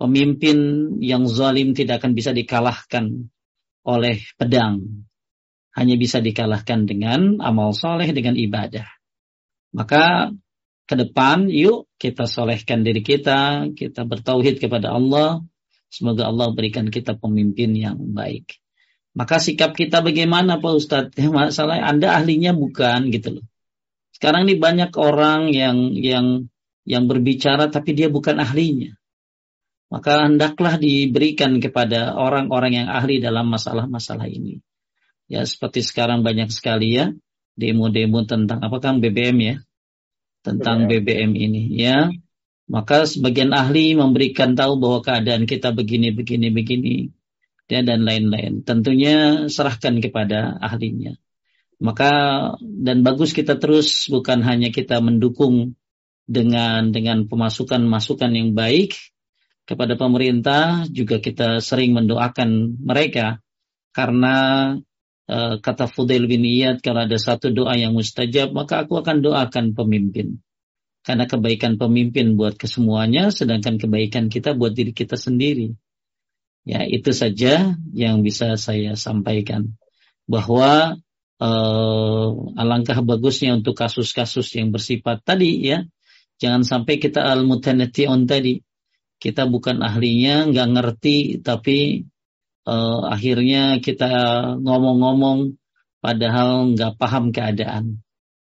pemimpin yang zalim tidak akan bisa dikalahkan oleh pedang, hanya bisa dikalahkan dengan amal soleh dengan ibadah. Maka ke depan yuk kita solehkan diri kita, kita bertauhid kepada Allah. Semoga Allah berikan kita pemimpin yang baik. Maka sikap kita bagaimana Pak Ustadz? Masalah Anda ahlinya bukan gitu loh. Sekarang ini banyak orang yang yang yang berbicara tapi dia bukan ahlinya. Maka hendaklah diberikan kepada orang-orang yang ahli dalam masalah-masalah ini. Ya seperti sekarang banyak sekali ya demo-demo tentang apa kan BBM ya. Tentang BBM, BBM ini ya. Maka sebagian ahli memberikan tahu bahwa keadaan kita begini begini begini ya dan lain-lain. Tentunya serahkan kepada ahlinya. Maka dan bagus kita terus bukan hanya kita mendukung dengan dengan pemasukan-masukan yang baik kepada pemerintah, juga kita sering mendoakan mereka karena e, kata Fudail bin Iyad kalau ada satu doa yang mustajab maka aku akan doakan pemimpin. Karena kebaikan pemimpin buat kesemuanya, sedangkan kebaikan kita buat diri kita sendiri. Ya, itu saja yang bisa saya sampaikan. Bahwa uh, alangkah bagusnya untuk kasus-kasus yang bersifat tadi ya. Jangan sampai kita al on tadi. Kita bukan ahlinya, nggak ngerti, tapi uh, akhirnya kita ngomong-ngomong padahal nggak paham keadaan.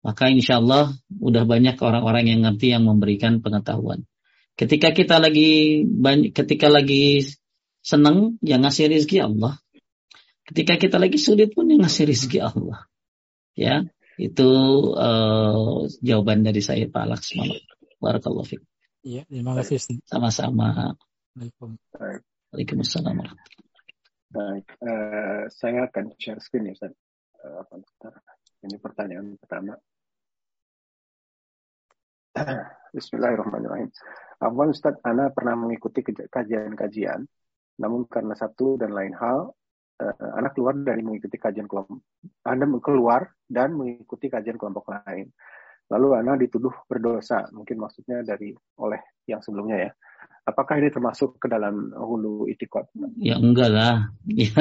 Maka insya Allah udah banyak orang-orang yang ngerti yang memberikan pengetahuan. Ketika kita lagi banyak, ketika lagi senang, yang ngasih rezeki Allah. Ketika kita lagi sulit pun yang ngasih rezeki Allah. Ya, itu uh, jawaban dari saya Pak Laksmana. Barakallahu fiik. Iya, terima kasih. Sama-sama. Waalaikumsalam Baik, uh, saya akan share screen ya, Ustaz. Uh, ini pertanyaan pertama. Bismillahirrahmanirrahim. Awal Ustaz, Ana pernah mengikuti kajian-kajian, namun karena satu dan lain hal, uh, Ana keluar dari mengikuti kajian kelompok. Anda keluar dan mengikuti kajian kelompok lain. Lalu Ana dituduh berdosa, mungkin maksudnya dari oleh yang sebelumnya ya. Apakah ini termasuk ke dalam hulu itikot? Ya enggak lah. Ya.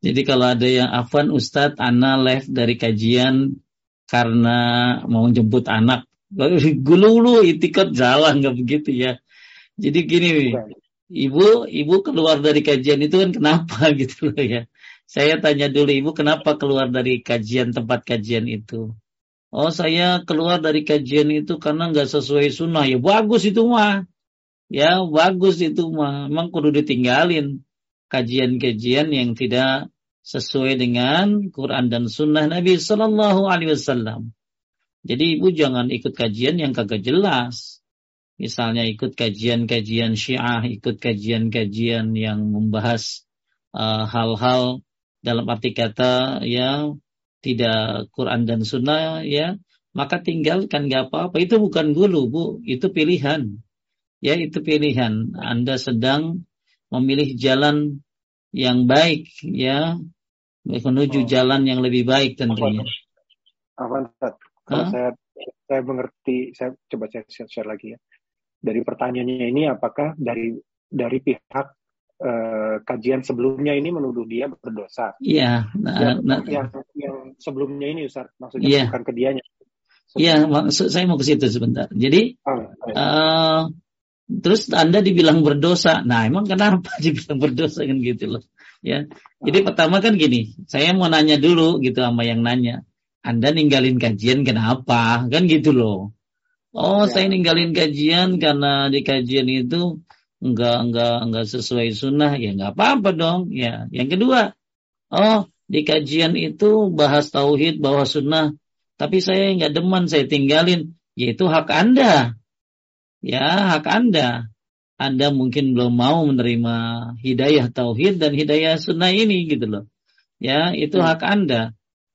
Jadi kalau ada yang afan Ustadz, Ana left dari kajian karena mau jemput anak Gulu-gulu itikot jalan nggak begitu ya. Jadi gini, ibu ibu keluar dari kajian itu kan kenapa gitu loh ya. Saya tanya dulu ibu kenapa keluar dari kajian tempat kajian itu. Oh saya keluar dari kajian itu karena nggak sesuai sunnah ya bagus itu mah. Ya bagus itu mah. Emang kudu ditinggalin kajian-kajian yang tidak sesuai dengan Quran dan Sunnah Nabi Sallallahu Alaihi Wasallam. Jadi ibu jangan ikut kajian yang kagak jelas. Misalnya ikut kajian-kajian syiah, ikut kajian-kajian yang membahas uh, hal-hal uh, dalam arti kata ya tidak Quran dan Sunnah ya maka tinggalkan gak apa-apa. Itu bukan gulu bu. Itu pilihan. Ya itu pilihan. Anda sedang memilih jalan yang baik ya. Menuju oh. jalan yang lebih baik tentunya. Apa, kalau saya saya mengerti, saya coba saya share, lagi ya. Dari pertanyaannya ini, apakah dari dari pihak uh, kajian sebelumnya ini menuduh dia berdosa? Iya. Nah, yang, nah, yang, yang sebelumnya ini, Ustaz, maksudnya yeah. bukan ke dianya. Iya, maksud saya mau ke situ sebentar. Jadi, oh, uh, terus Anda dibilang berdosa. Nah, emang kenapa dibilang berdosa kan gitu loh? Ya. Jadi oh. pertama kan gini, saya mau nanya dulu gitu sama yang nanya. Anda ninggalin kajian kenapa? Kan gitu loh. Oh, ya. saya ninggalin kajian karena di kajian itu enggak enggak enggak sesuai sunnah ya enggak apa-apa dong. Ya, yang kedua, oh di kajian itu bahas tauhid, bahwa sunnah, tapi saya enggak demen, saya tinggalin. Yaitu hak Anda. Ya, hak Anda. Anda mungkin belum mau menerima hidayah tauhid dan hidayah sunnah ini gitu loh. Ya, itu hmm. hak Anda.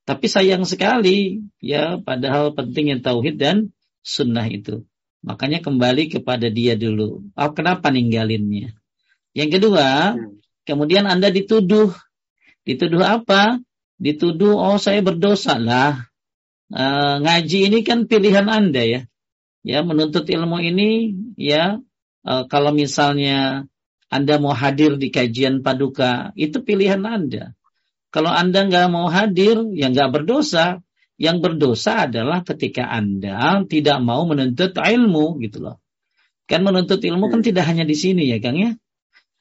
Tapi sayang sekali ya padahal pentingnya tauhid dan sunnah itu. Makanya kembali kepada dia dulu. Oh, kenapa ninggalinnya? Yang kedua, hmm. kemudian Anda dituduh. Dituduh apa? Dituduh, oh saya berdosa lah. E, ngaji ini kan pilihan Anda ya. Ya, menuntut ilmu ini ya e, kalau misalnya Anda mau hadir di kajian paduka, itu pilihan Anda. Kalau Anda nggak mau hadir, ya nggak berdosa. Yang berdosa adalah ketika Anda tidak mau menuntut ilmu gitu loh. Kan menuntut ilmu kan tidak hanya di sini ya Kang ya.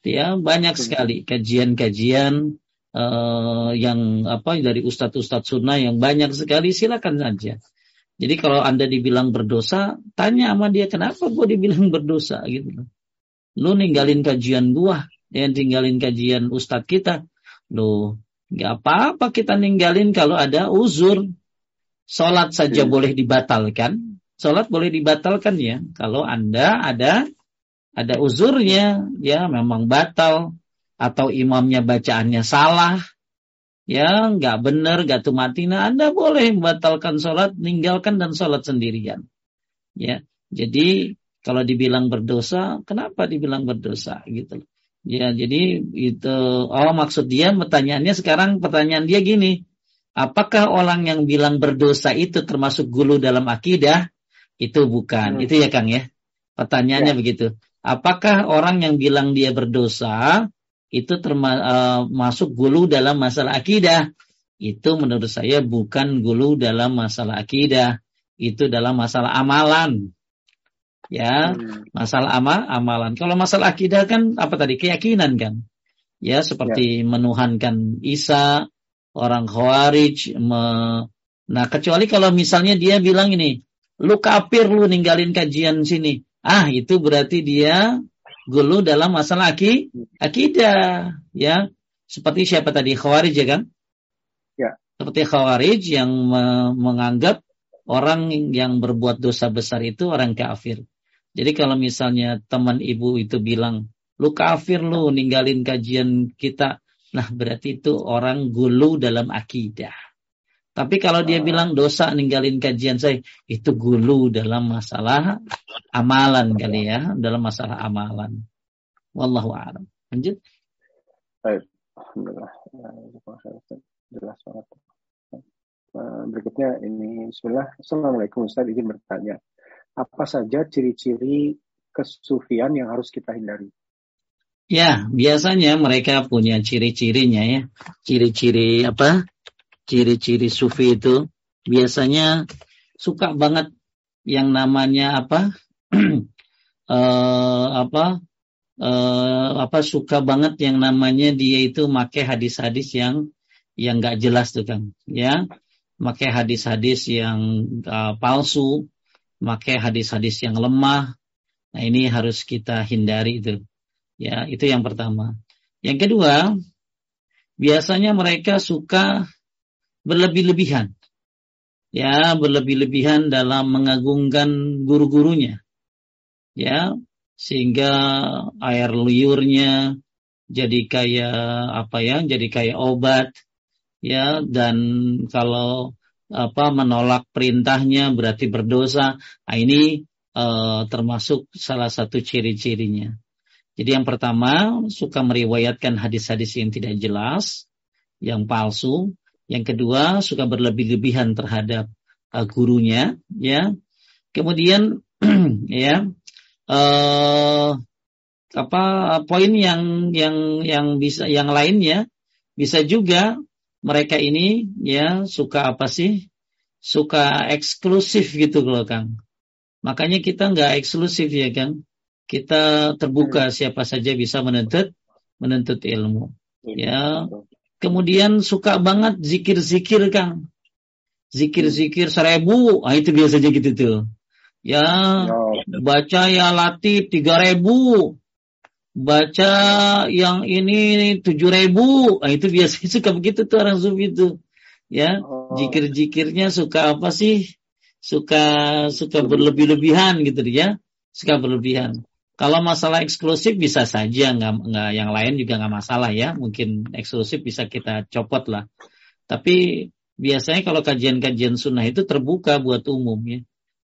Ya banyak sekali kajian-kajian uh, yang apa dari ustadz-ustadz sunnah yang banyak sekali silakan saja. Jadi kalau Anda dibilang berdosa, tanya sama dia kenapa gue dibilang berdosa gitu loh. Lu ninggalin kajian gua, yang tinggalin kajian ustadz kita. Loh, Gak apa-apa kita ninggalin kalau ada uzur. Sholat saja hmm. boleh dibatalkan. Sholat boleh dibatalkan ya. Kalau Anda ada ada uzurnya, ya memang batal. Atau imamnya bacaannya salah. Ya, nggak benar, gak tumatina. Anda boleh membatalkan sholat, ninggalkan dan sholat sendirian. Ya, jadi kalau dibilang berdosa, kenapa dibilang berdosa gitu? Ya, jadi itu oh maksud dia pertanyaannya sekarang pertanyaan dia gini, apakah orang yang bilang berdosa itu termasuk gulu dalam akidah? Itu bukan. Hmm. Itu ya Kang ya. Pertanyaannya ya. begitu. Apakah orang yang bilang dia berdosa itu termasuk uh, gulu dalam masalah akidah? Itu menurut saya bukan gulu dalam masalah akidah. Itu dalam masalah amalan ya hmm. masalah amal amalan kalau masalah akidah kan apa tadi keyakinan kan ya seperti ya. menuhankan Isa orang Khawarij me... nah kecuali kalau misalnya dia bilang ini lu kafir lu ninggalin kajian sini. Ah itu berarti dia gulu dalam masalah aki, akidah ya. Seperti siapa tadi? Khawarij ya kan? Ya. Seperti khawarij yang me menganggap orang yang berbuat dosa besar itu orang kafir. Jadi kalau misalnya teman ibu itu bilang lu kafir lu ninggalin kajian kita nah berarti itu orang gulu dalam akidah tapi kalau dia bilang dosa ninggalin kajian saya, itu gulu dalam masalah amalan kali ya, dalam masalah amalan. Wallahu a'lam. Lanjut. Baik. Alhamdulillah. Jelas banget. Eh, berikutnya ini Bismillah. Assalamualaikum Ustaz izin bertanya. Apa saja ciri-ciri kesufian yang harus kita hindari? Ya, biasanya mereka punya ciri-cirinya ya. Ciri-ciri apa? ciri-ciri sufi itu biasanya suka banget yang namanya apa? Uh, apa? Uh, apa suka banget yang namanya dia itu make hadis-hadis yang yang nggak jelas tuh kan ya make hadis-hadis yang uh, palsu make hadis-hadis yang lemah. Nah ini harus kita hindari itu ya itu yang pertama yang kedua biasanya mereka suka berlebih-lebihan. Ya, berlebih-lebihan dalam mengagungkan guru-gurunya. Ya, sehingga air liurnya jadi kayak apa ya, jadi kayak obat. Ya, dan kalau apa menolak perintahnya berarti berdosa. Nah, ini uh, termasuk salah satu ciri-cirinya. Jadi yang pertama suka meriwayatkan hadis-hadis yang tidak jelas, yang palsu. Yang kedua suka berlebih-lebihan terhadap uh, gurunya, ya. Kemudian ya uh, apa poin yang yang yang bisa yang lainnya bisa juga mereka ini ya suka apa sih? Suka eksklusif gitu loh Kang. Makanya kita nggak eksklusif ya Kang. Kita terbuka siapa saja bisa menuntut menuntut ilmu. Ya, Kemudian suka banget zikir-zikir Kang. Zikir-zikir seribu, ah itu biasanya gitu tuh. Ya, baca ya latif tiga ribu. Baca yang ini tujuh ribu, ah itu biasanya suka begitu tuh orang sufi itu. Ya, oh. zikir-zikirnya suka apa sih? Suka suka berlebih-lebihan gitu ya. Suka berlebihan. Kalau masalah eksklusif bisa saja, nggak, nggak yang lain juga nggak masalah ya. Mungkin eksklusif bisa kita copot lah. Tapi biasanya kalau kajian-kajian sunnah itu terbuka buat umum ya.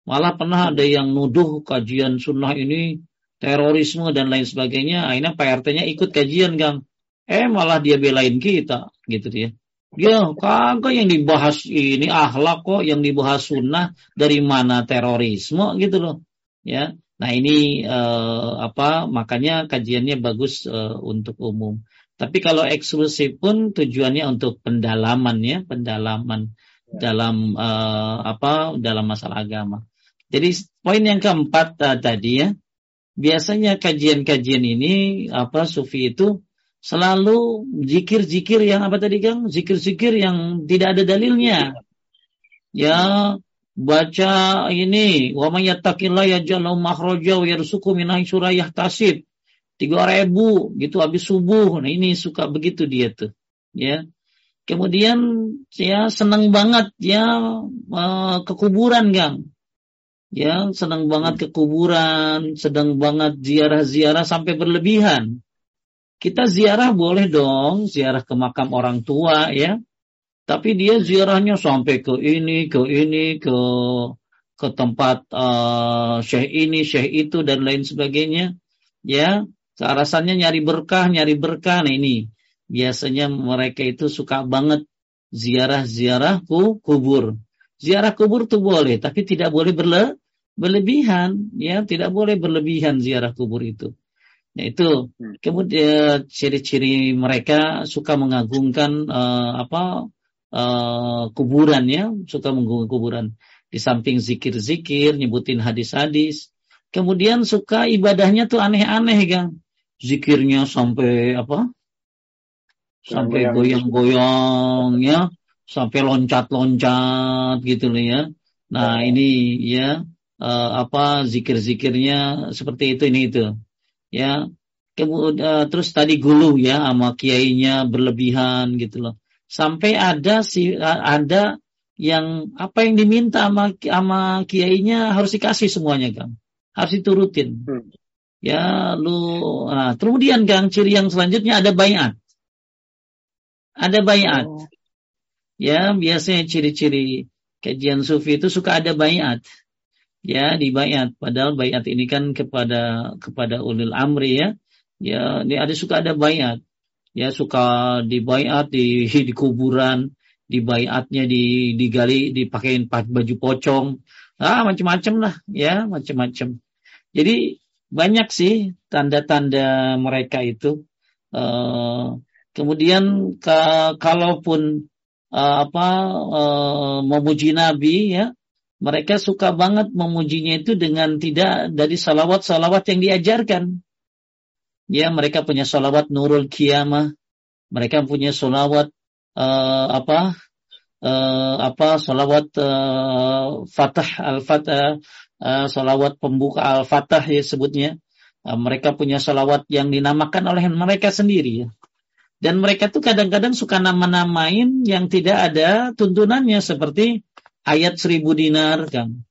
Malah pernah ada yang nuduh kajian sunnah ini terorisme dan lain sebagainya. Akhirnya PRT-nya ikut kajian, Gang. Eh malah dia belain kita, gitu ya. Dia kagak yang dibahas ini akhlak kok, yang dibahas sunnah dari mana terorisme gitu loh. Ya, Nah ini uh, apa makanya kajiannya bagus uh, untuk umum. Tapi kalau eksklusif pun tujuannya untuk pendalaman ya, pendalaman ya. dalam uh, apa dalam masalah agama. Jadi poin yang keempat uh, tadi ya, biasanya kajian-kajian ini apa sufi itu selalu zikir-zikir yang apa tadi Kang? Zikir-zikir yang tidak ada dalilnya. Ya, baca ini wa may yattaqillah yaj'al lahu makhraja wa yarzuqhu min haitsu la yahtasib. 3000 gitu habis subuh. Nah ini suka begitu dia tuh. Ya. Kemudian ya senang banget ya uh, ke kuburan, Gang. Ya, senang banget ke kuburan, sedang banget ziarah-ziarah sampai berlebihan. Kita ziarah boleh dong, ziarah ke makam orang tua ya. Tapi dia ziarahnya sampai ke ini, ke ini, ke ke tempat uh, syekh ini, syekh itu dan lain sebagainya. Ya, kearasannya nyari berkah, nyari berkah. Nah ini biasanya mereka itu suka banget ziarah-ziarah ku, kubur. Ziarah kubur tuh boleh, tapi tidak boleh berle berlebihan, ya, tidak boleh berlebihan ziarah kubur itu. Nah itu hmm. kemudian ciri-ciri mereka suka mengagungkan uh, apa uh, kuburan ya, suka menggugah kuburan. Di samping zikir-zikir, nyebutin hadis-hadis. Kemudian suka ibadahnya tuh aneh-aneh, kan. Zikirnya sampai apa? Sampai goyang-goyang ya, sampai loncat-loncat gitu loh ya. Nah, oh. ini ya uh, apa zikir-zikirnya seperti itu ini itu. Ya. Kemudian uh, terus tadi gulu ya sama kiainya berlebihan gitu loh. Sampai ada si ada yang apa yang diminta sama sama kiainya harus dikasih semuanya, Kang. Harus diturutin. Hmm. Ya, lu nah, kemudian Kang ciri yang selanjutnya ada bayat. Ada bayat. Oh. Ya, biasanya ciri-ciri kajian sufi itu suka ada bayat ya di bayat padahal bayat ini kan kepada kepada ulil amri ya ya ini ada suka ada bayat ya suka di bayat di di kuburan di bayatnya di digali dipakein baju pocong. Ah macam-macam lah ya macam-macam jadi banyak sih tanda-tanda mereka itu. Uh, kemudian ke, kalaupun uh, apa uh, memuji nabi ya mereka suka banget memujinya itu dengan tidak dari salawat-salawat yang diajarkan. Ya, mereka punya salawat Nurul Kiamah. Mereka punya salawat uh, apa? Uh, apa salawat uh, Fatah Al-Fatah, uh, salawat pembuka Al-Fatah ya sebutnya. Uh, mereka punya salawat yang dinamakan oleh mereka sendiri ya. Dan mereka tuh kadang-kadang suka nama-namain yang tidak ada tuntunannya seperti ayat seribu dinar kan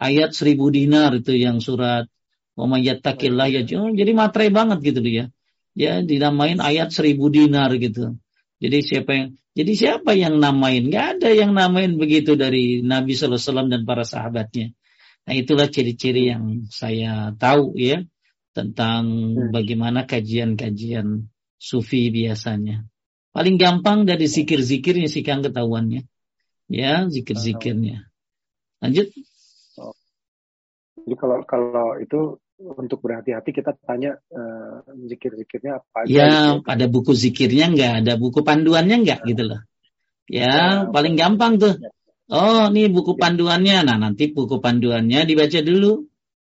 ayat seribu dinar itu yang surat Wamayatakillah ya jadi materai banget gitu ya ya dinamain ayat seribu dinar gitu. Jadi siapa yang jadi siapa yang namain? Nggak ada yang namain begitu dari Nabi Sallallahu Alaihi Wasallam dan para sahabatnya. Nah itulah ciri-ciri yang saya tahu ya tentang hmm. bagaimana kajian-kajian sufi biasanya. Paling gampang dari zikir-zikirnya sih kan ketahuannya. Ya zikir-zikirnya. Lanjut. Jadi kalau kalau itu untuk berhati-hati kita tanya uh, zikir-zikirnya apa aja. Ya, gitu. ada buku zikirnya enggak, ada buku panduannya enggak gitu loh. Ya, ya paling gampang tuh. Ya. Oh, ini buku ya. panduannya. Nah, nanti buku panduannya dibaca dulu.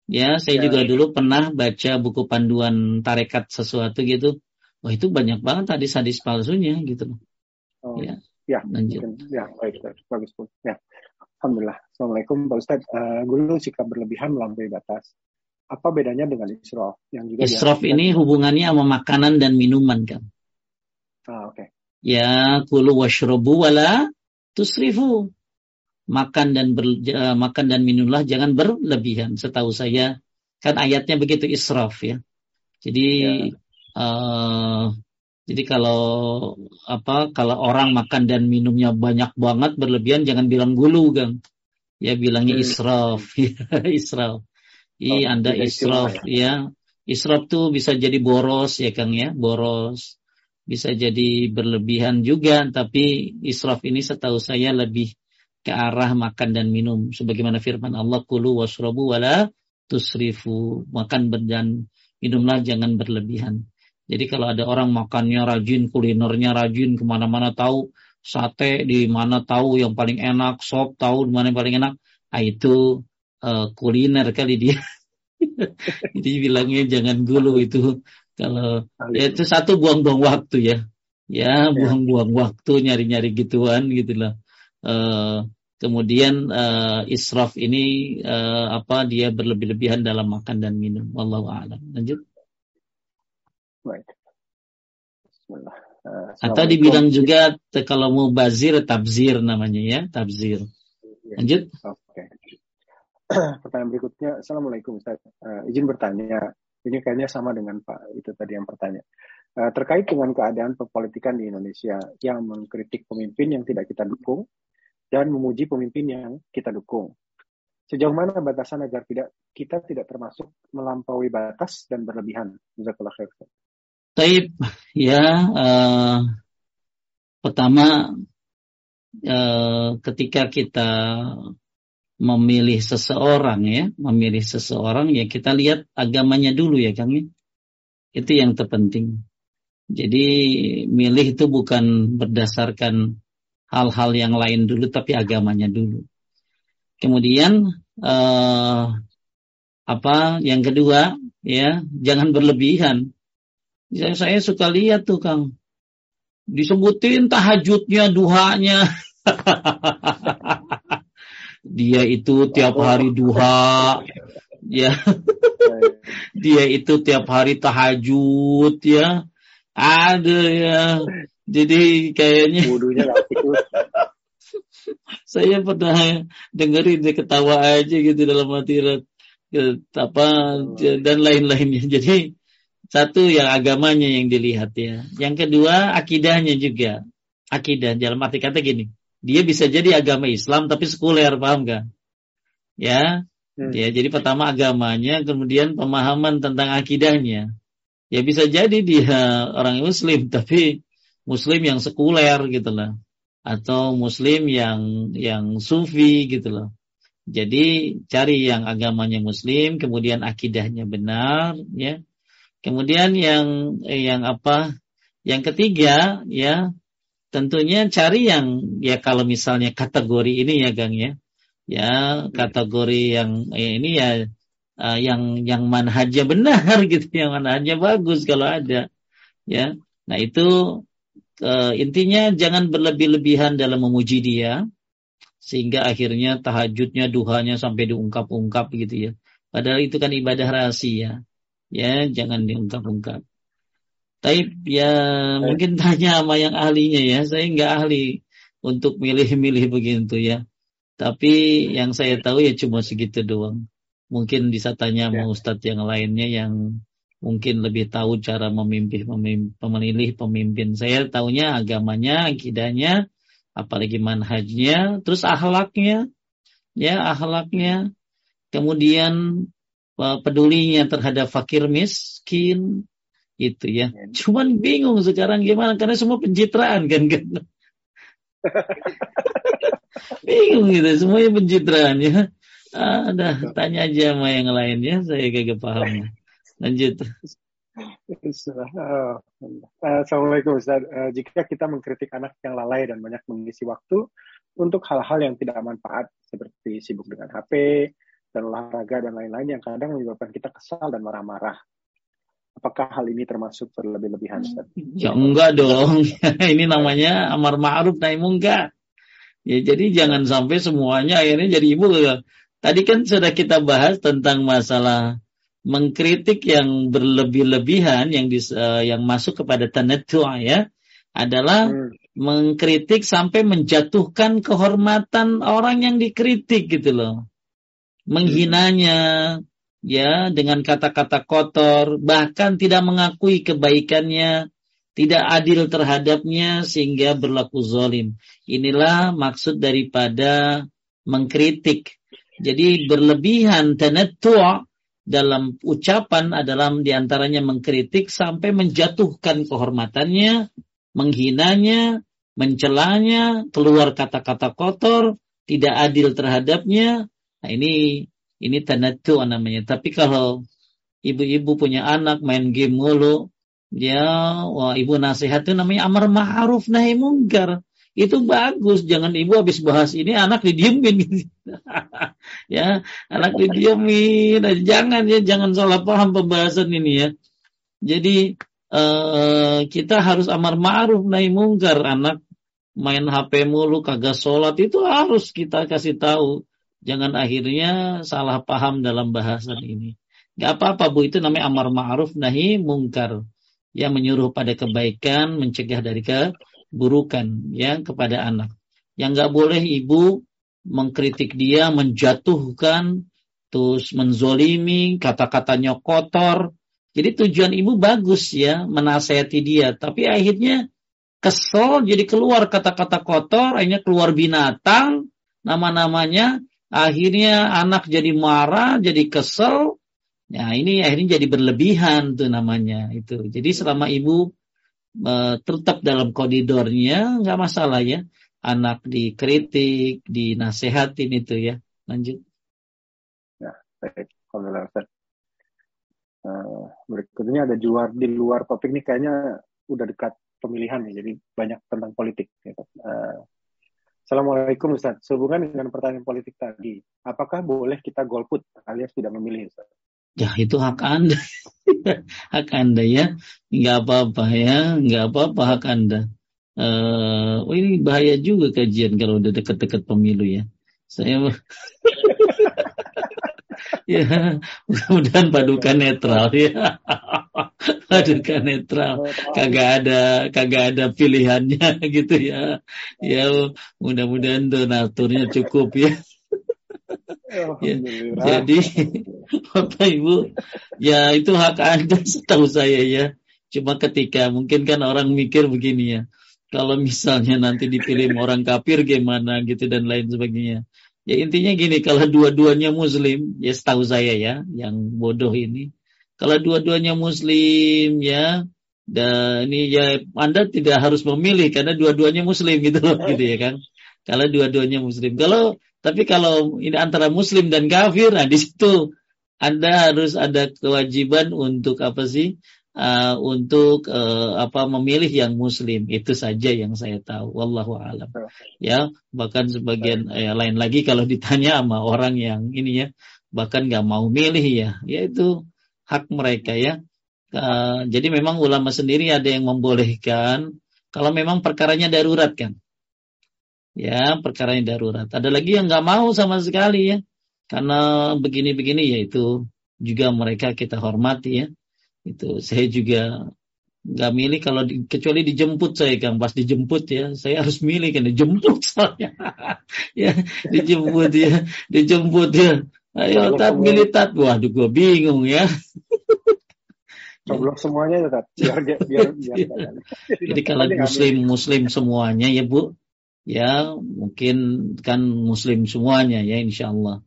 Ya, saya ya. juga dulu pernah baca buku panduan tarekat sesuatu gitu. Wah, itu banyak banget hadis-hadis palsunya gitu loh. Oh. Ya. Ya, Lanjut. mungkin. Ya, baik, bagus pun. Ya, Alhamdulillah. Assalamualaikum Pak Ustadz. Uh, gulu sikap berlebihan melampaui batas. Apa bedanya dengan israf? Yang juga israf ini hubungannya sama makanan dan minuman kan? Ah, oke. Okay. Ya, kulu washrobu wala tusrifu. Makan dan ber, uh, makan dan minumlah jangan berlebihan. Setahu saya kan ayatnya begitu israf ya. Jadi ya. Uh, jadi kalau apa kalau orang makan dan minumnya banyak banget berlebihan jangan bilang gulu, Gang. Ya bilangnya hmm. israf, ya, israf. I oh, Anda israf ya. Israf tuh bisa jadi boros ya Kang ya, boros. Bisa jadi berlebihan juga, tapi israf ini setahu saya lebih ke arah makan dan minum. Sebagaimana firman Allah, kulu wasrobu wala tusrifu. Makan dan minumlah jangan berlebihan. Jadi kalau ada orang makannya rajin, kulinernya rajin, ke mana-mana tahu sate di mana tahu yang paling enak, sop tahu di mana yang paling enak, ah itu uh, kuliner kali dia. Jadi bilangnya jangan gulu itu. Kalau ya itu satu buang-buang waktu ya, ya buang-buang waktu nyari-nyari gituan gitulah. Uh, kemudian uh, israf ini uh, apa dia berlebih-lebihan dalam makan dan minum. Wallahu a'lam. Lanjut. Baik. Bismillah. Uh, Atau dibilang juga kalau mau bazir tabzir namanya ya, tabzir. Iya. Lanjut. Pertanyaan berikutnya, Assalamualaikum Ustaz. Uh, izin bertanya, ini kayaknya sama dengan Pak itu tadi yang bertanya. Uh, terkait dengan keadaan perpolitikan di Indonesia yang mengkritik pemimpin yang tidak kita dukung dan memuji pemimpin yang kita dukung. Sejauh mana batasan agar tidak kita tidak termasuk melampaui batas dan berlebihan? Jazakallah khair. Taib, ya uh, pertama uh, ketika kita memilih seseorang ya, memilih seseorang ya kita lihat agamanya dulu ya Kang ya. Itu yang terpenting. Jadi milih itu bukan berdasarkan hal-hal yang lain dulu tapi agamanya dulu. Kemudian uh, apa yang kedua ya jangan berlebihan saya, saya suka lihat tuh Kang. Disebutin tahajudnya, duhanya. dia itu tiap hari duha, ya. dia itu tiap hari tahajud, ya. Ada ya. Jadi kayaknya Saya pernah dengerin dia ketawa aja gitu dalam hati apa dan lain-lainnya. Jadi satu yang agamanya yang dilihat ya. Yang kedua akidahnya juga. Akidah dalam arti kata gini. Dia bisa jadi agama Islam tapi sekuler, paham gak? Ya. Hmm. Ya, jadi pertama agamanya, kemudian pemahaman tentang akidahnya. Ya bisa jadi dia orang muslim tapi muslim yang sekuler gitu lah. Atau muslim yang yang sufi gitu loh. Jadi cari yang agamanya muslim, kemudian akidahnya benar, ya. Kemudian yang yang apa? Yang ketiga, ya, tentunya cari yang ya kalau misalnya kategori ini ya, Gang ya. Ya, kategori yang eh, ini ya uh, yang yang manhajnya benar gitu, yang manhajnya bagus kalau ada. Ya. Nah, itu uh, intinya jangan berlebih-lebihan dalam memuji dia, sehingga akhirnya tahajudnya duhanya sampai diungkap-ungkap gitu ya padahal itu kan ibadah rahasia ya jangan diungkap-ungkap tapi ya mungkin tanya sama yang ahlinya ya. Saya nggak ahli untuk milih-milih begitu ya. Tapi yang saya tahu ya cuma segitu doang. Mungkin bisa tanya sama ya. ustadz yang lainnya yang mungkin lebih tahu cara memimpin, memimpin memilih pemimpin. Saya tahunya agamanya akidahnya apalagi manhajnya, terus akhlaknya, ya akhlaknya, kemudian pedulinya terhadap fakir miskin, itu ya. Cuman bingung sekarang gimana karena semua pencitraan kan kan. bingung gitu, semuanya pencitraan ya. Ada tanya aja sama yang lainnya, saya kagak paham. Lanjut. Uh, Assalamualaikum Ustaz. Uh, jika kita mengkritik anak yang lalai dan banyak mengisi waktu untuk hal-hal yang tidak manfaat seperti sibuk dengan HP dan olahraga dan lain-lain yang kadang menyebabkan kita kesal dan marah-marah. Apakah hal ini termasuk berlebih-lebihan Ustaz? Ya enggak dong. ini namanya amar ma'ruf nahi munkar. Ya jadi jangan sampai semuanya akhirnya jadi ibu. Tadi kan sudah kita bahas tentang masalah mengkritik yang berlebih-lebihan yang dis, uh, yang masuk kepada tanatu ya adalah hmm. mengkritik sampai menjatuhkan kehormatan orang yang dikritik gitu loh. Menghinanya ya dengan kata-kata kotor, bahkan tidak mengakui kebaikannya, tidak adil terhadapnya sehingga berlaku zalim. Inilah maksud daripada mengkritik. Jadi berlebihan tanattu' dalam ucapan adalah di antaranya mengkritik sampai menjatuhkan kehormatannya, menghinanya, mencelanya, keluar kata-kata kotor, tidak adil terhadapnya. Nah ini ini tanatu namanya. Tapi kalau ibu-ibu punya anak main game mulu, ya wah ibu nasihat itu namanya amar ma'ruf nahi mungkar itu bagus. Jangan ibu habis bahas ini anak didiemin ya, anak didiemin. Jangan ya, jangan salah paham pembahasan ini ya. Jadi uh, kita harus amar ma'ruf nahi mungkar. Anak main HP mulu kagak sholat itu harus kita kasih tahu. Jangan akhirnya salah paham dalam bahasan ini. Gak apa-apa bu, itu namanya amar ma'ruf nahi mungkar. Yang menyuruh pada kebaikan, mencegah dari ke burukan ya kepada anak. Yang nggak boleh ibu mengkritik dia, menjatuhkan, terus menzolimi, kata-katanya kotor. Jadi tujuan ibu bagus ya, menasehati dia. Tapi akhirnya kesel, jadi keluar kata-kata kotor, akhirnya keluar binatang, nama-namanya. Akhirnya anak jadi marah, jadi kesel. Nah ini akhirnya jadi berlebihan tuh namanya itu. Jadi selama ibu tetap dalam koridornya nggak masalah ya anak dikritik dinasehatin itu ya lanjut ya baik uh, berikutnya ada juar di luar topik ini kayaknya udah dekat pemilihan ya jadi banyak tentang politik gitu. uh, Assalamualaikum Ustaz. Sehubungan dengan pertanyaan politik tadi, apakah boleh kita golput alias tidak memilih Ustaz? Ya itu hak Anda. hak Anda ya. Nggak apa-apa ya. Nggak apa-apa hak Anda. Uh, oh ini bahaya juga kajian kalau udah dekat-dekat pemilu ya. Saya ya mudah-mudahan padukan netral ya. Padukan netral. Kagak ada kagak ada pilihannya gitu ya. Ya mudah-mudahan donaturnya cukup ya. Ya, jadi Bapak Ibu ya itu hak Anda setahu saya ya. Cuma ketika mungkin kan orang mikir begini ya. Kalau misalnya nanti dipilih orang kafir gimana gitu dan lain sebagainya Ya intinya gini, kalau dua-duanya muslim, ya setahu saya ya, yang bodoh ini. Kalau dua-duanya muslim ya, dan ini ya Anda tidak harus memilih karena dua-duanya muslim gitu loh, gitu ya kan. Kalau dua-duanya muslim. Kalau tapi kalau ini antara muslim dan kafir, nah di situ Anda harus ada kewajiban untuk apa sih? Uh, untuk uh, apa memilih yang muslim. Itu saja yang saya tahu. Wallahu alam. Ya bahkan sebagian ya, lain lagi kalau ditanya sama orang yang ini ya bahkan nggak mau milih ya. Yaitu hak mereka ya. Uh, jadi memang ulama sendiri ada yang membolehkan kalau memang perkaranya darurat kan. Ya perkaranya darurat. Ada lagi yang nggak mau sama sekali ya. Karena begini-begini yaitu juga mereka kita hormati ya itu saya juga nggak milih kalau di, kecuali dijemput saya kang. Pas dijemput ya saya harus milih kan dijemput soalnya. Ya dijemput ya dijemput ya. Ayo tat milih tat. Waduh gue bingung ya. Coblok semuanya ya tat. Biar biar, biar, biar jadi kalau muslim muslim semuanya ya bu ya mungkin kan muslim semuanya ya insya Allah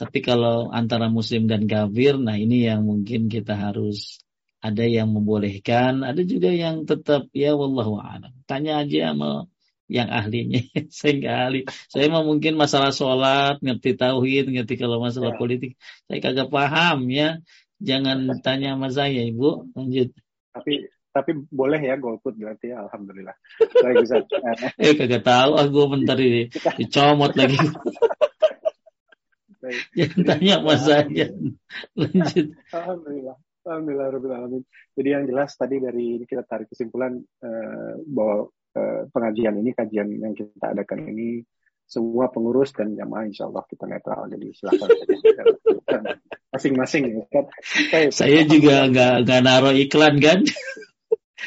tapi kalau antara muslim dan kafir nah ini yang mungkin kita harus ada yang membolehkan, ada juga yang tetap ya wallahu a'lam. Tanya aja sama yang ahlinya. saya nggak ahli. Saya mah mungkin masalah sholat, ngerti tauhid, ngerti kalau masalah ya. politik, saya kagak paham ya. Jangan tanya sama saya, Ibu. Lanjut. Tapi tapi boleh ya golput berarti ya alhamdulillah. Baik bisa. eh kagak tahu ah gue bentar ini dicomot lagi. Jangan tanya sama saya. Lanjut. Alhamdulillah. Alhamdulillah Jadi yang jelas tadi dari kita tarik kesimpulan uh, bahwa uh, pengajian ini, kajian yang kita adakan ini semua pengurus dan jamaah insya Allah kita netral. Jadi silakan masing-masing ya kan? Saya, saya juga nggak nggak naruh iklan kan?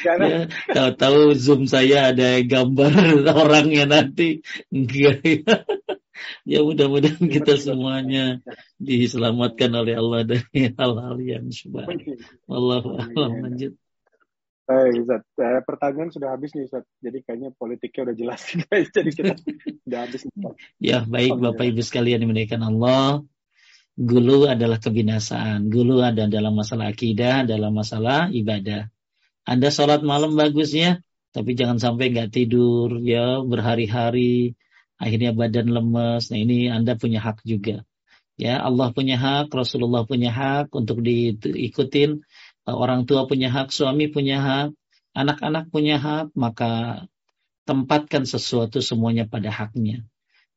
Ya, tahu-tahu zoom saya ada gambar orangnya nanti. Enggak ya mudah-mudahan kita semuanya diselamatkan oleh Allah dari hal-hal yang syubhat. Allah Allah lanjut. Baik, Ustaz. Eh, pertanyaan sudah habis nih, Ustaz. Jadi kayaknya politiknya udah jelas. Jadi kita sudah habis. Ya, baik Bapak Ibu sekalian dimuliakan Allah. Gulu adalah kebinasaan. Gulu ada dalam masalah akidah, dalam masalah ibadah. Anda sholat malam bagusnya, tapi jangan sampai nggak tidur ya berhari-hari akhirnya badan lemes. Nah ini Anda punya hak juga. Ya Allah punya hak, Rasulullah punya hak untuk diikutin. Orang tua punya hak, suami punya hak, anak-anak punya hak, maka tempatkan sesuatu semuanya pada haknya.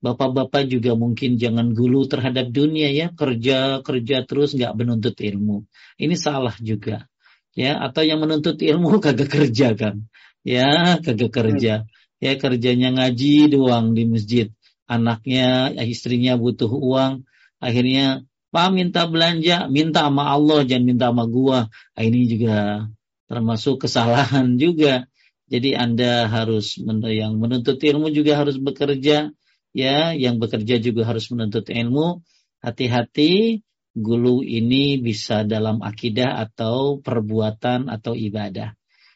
Bapak-bapak juga mungkin jangan gulu terhadap dunia ya, kerja kerja terus nggak menuntut ilmu. Ini salah juga. Ya, atau yang menuntut ilmu kagak kerja kan. Ya, kagak kerja ya kerjanya ngaji doang di masjid. Anaknya istrinya butuh uang. Akhirnya pak minta belanja. Minta sama Allah jangan minta sama gua. Nah, ini juga termasuk kesalahan juga. Jadi anda harus yang menuntut ilmu juga harus bekerja ya. Yang bekerja juga harus menuntut ilmu. Hati-hati gulu ini bisa dalam akidah atau perbuatan atau ibadah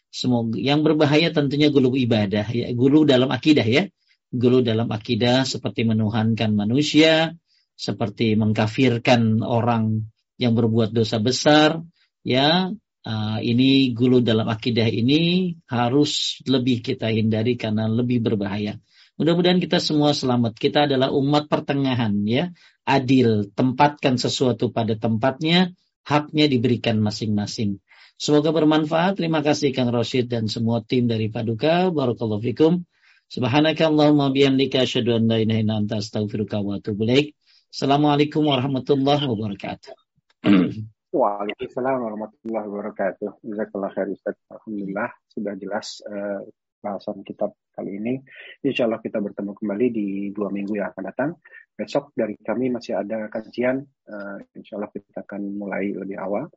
Semoga yang berbahaya tentunya gulu ibadah ya, gulu dalam akidah ya. Gulu dalam akidah seperti menuhankan manusia, seperti mengkafirkan orang yang berbuat dosa besar, ya. Uh, ini gulu dalam akidah ini harus lebih kita hindari karena lebih berbahaya. Mudah-mudahan kita semua selamat. Kita adalah umat pertengahan ya, adil, tempatkan sesuatu pada tempatnya, haknya diberikan masing-masing. Semoga bermanfaat. Terima kasih Kang Roshid dan semua tim dari Paduka. Barakallahu fikum. Subhanaka Allahumma bihamdika asyhadu an la ilaha illa anta astaghfiruka wa atubu ilaik. Assalamualaikum warahmatullahi wabarakatuh. Waalaikumsalam warahmatullahi wabarakatuh. Jazakallah khair Ustaz. Alhamdulillah sudah jelas uh, bahasan kitab kali ini. Insya Allah kita bertemu kembali di dua minggu yang akan datang. Besok dari kami masih ada kajian. Uh, insya Allah kita akan mulai lebih awal.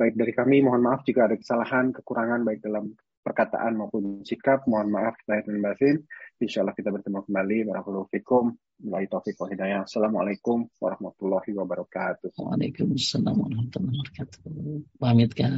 Baik dari kami, mohon maaf jika ada kesalahan, kekurangan baik dalam perkataan maupun sikap. Mohon maaf lahir dan batin. Insya Allah kita bertemu kembali. Barakallahu fikum. Wallahi. Assalamualaikum warahmatullahi wabarakatuh. Waalaikumsalam warahmatullahi wabarakatuh. Pamit kan.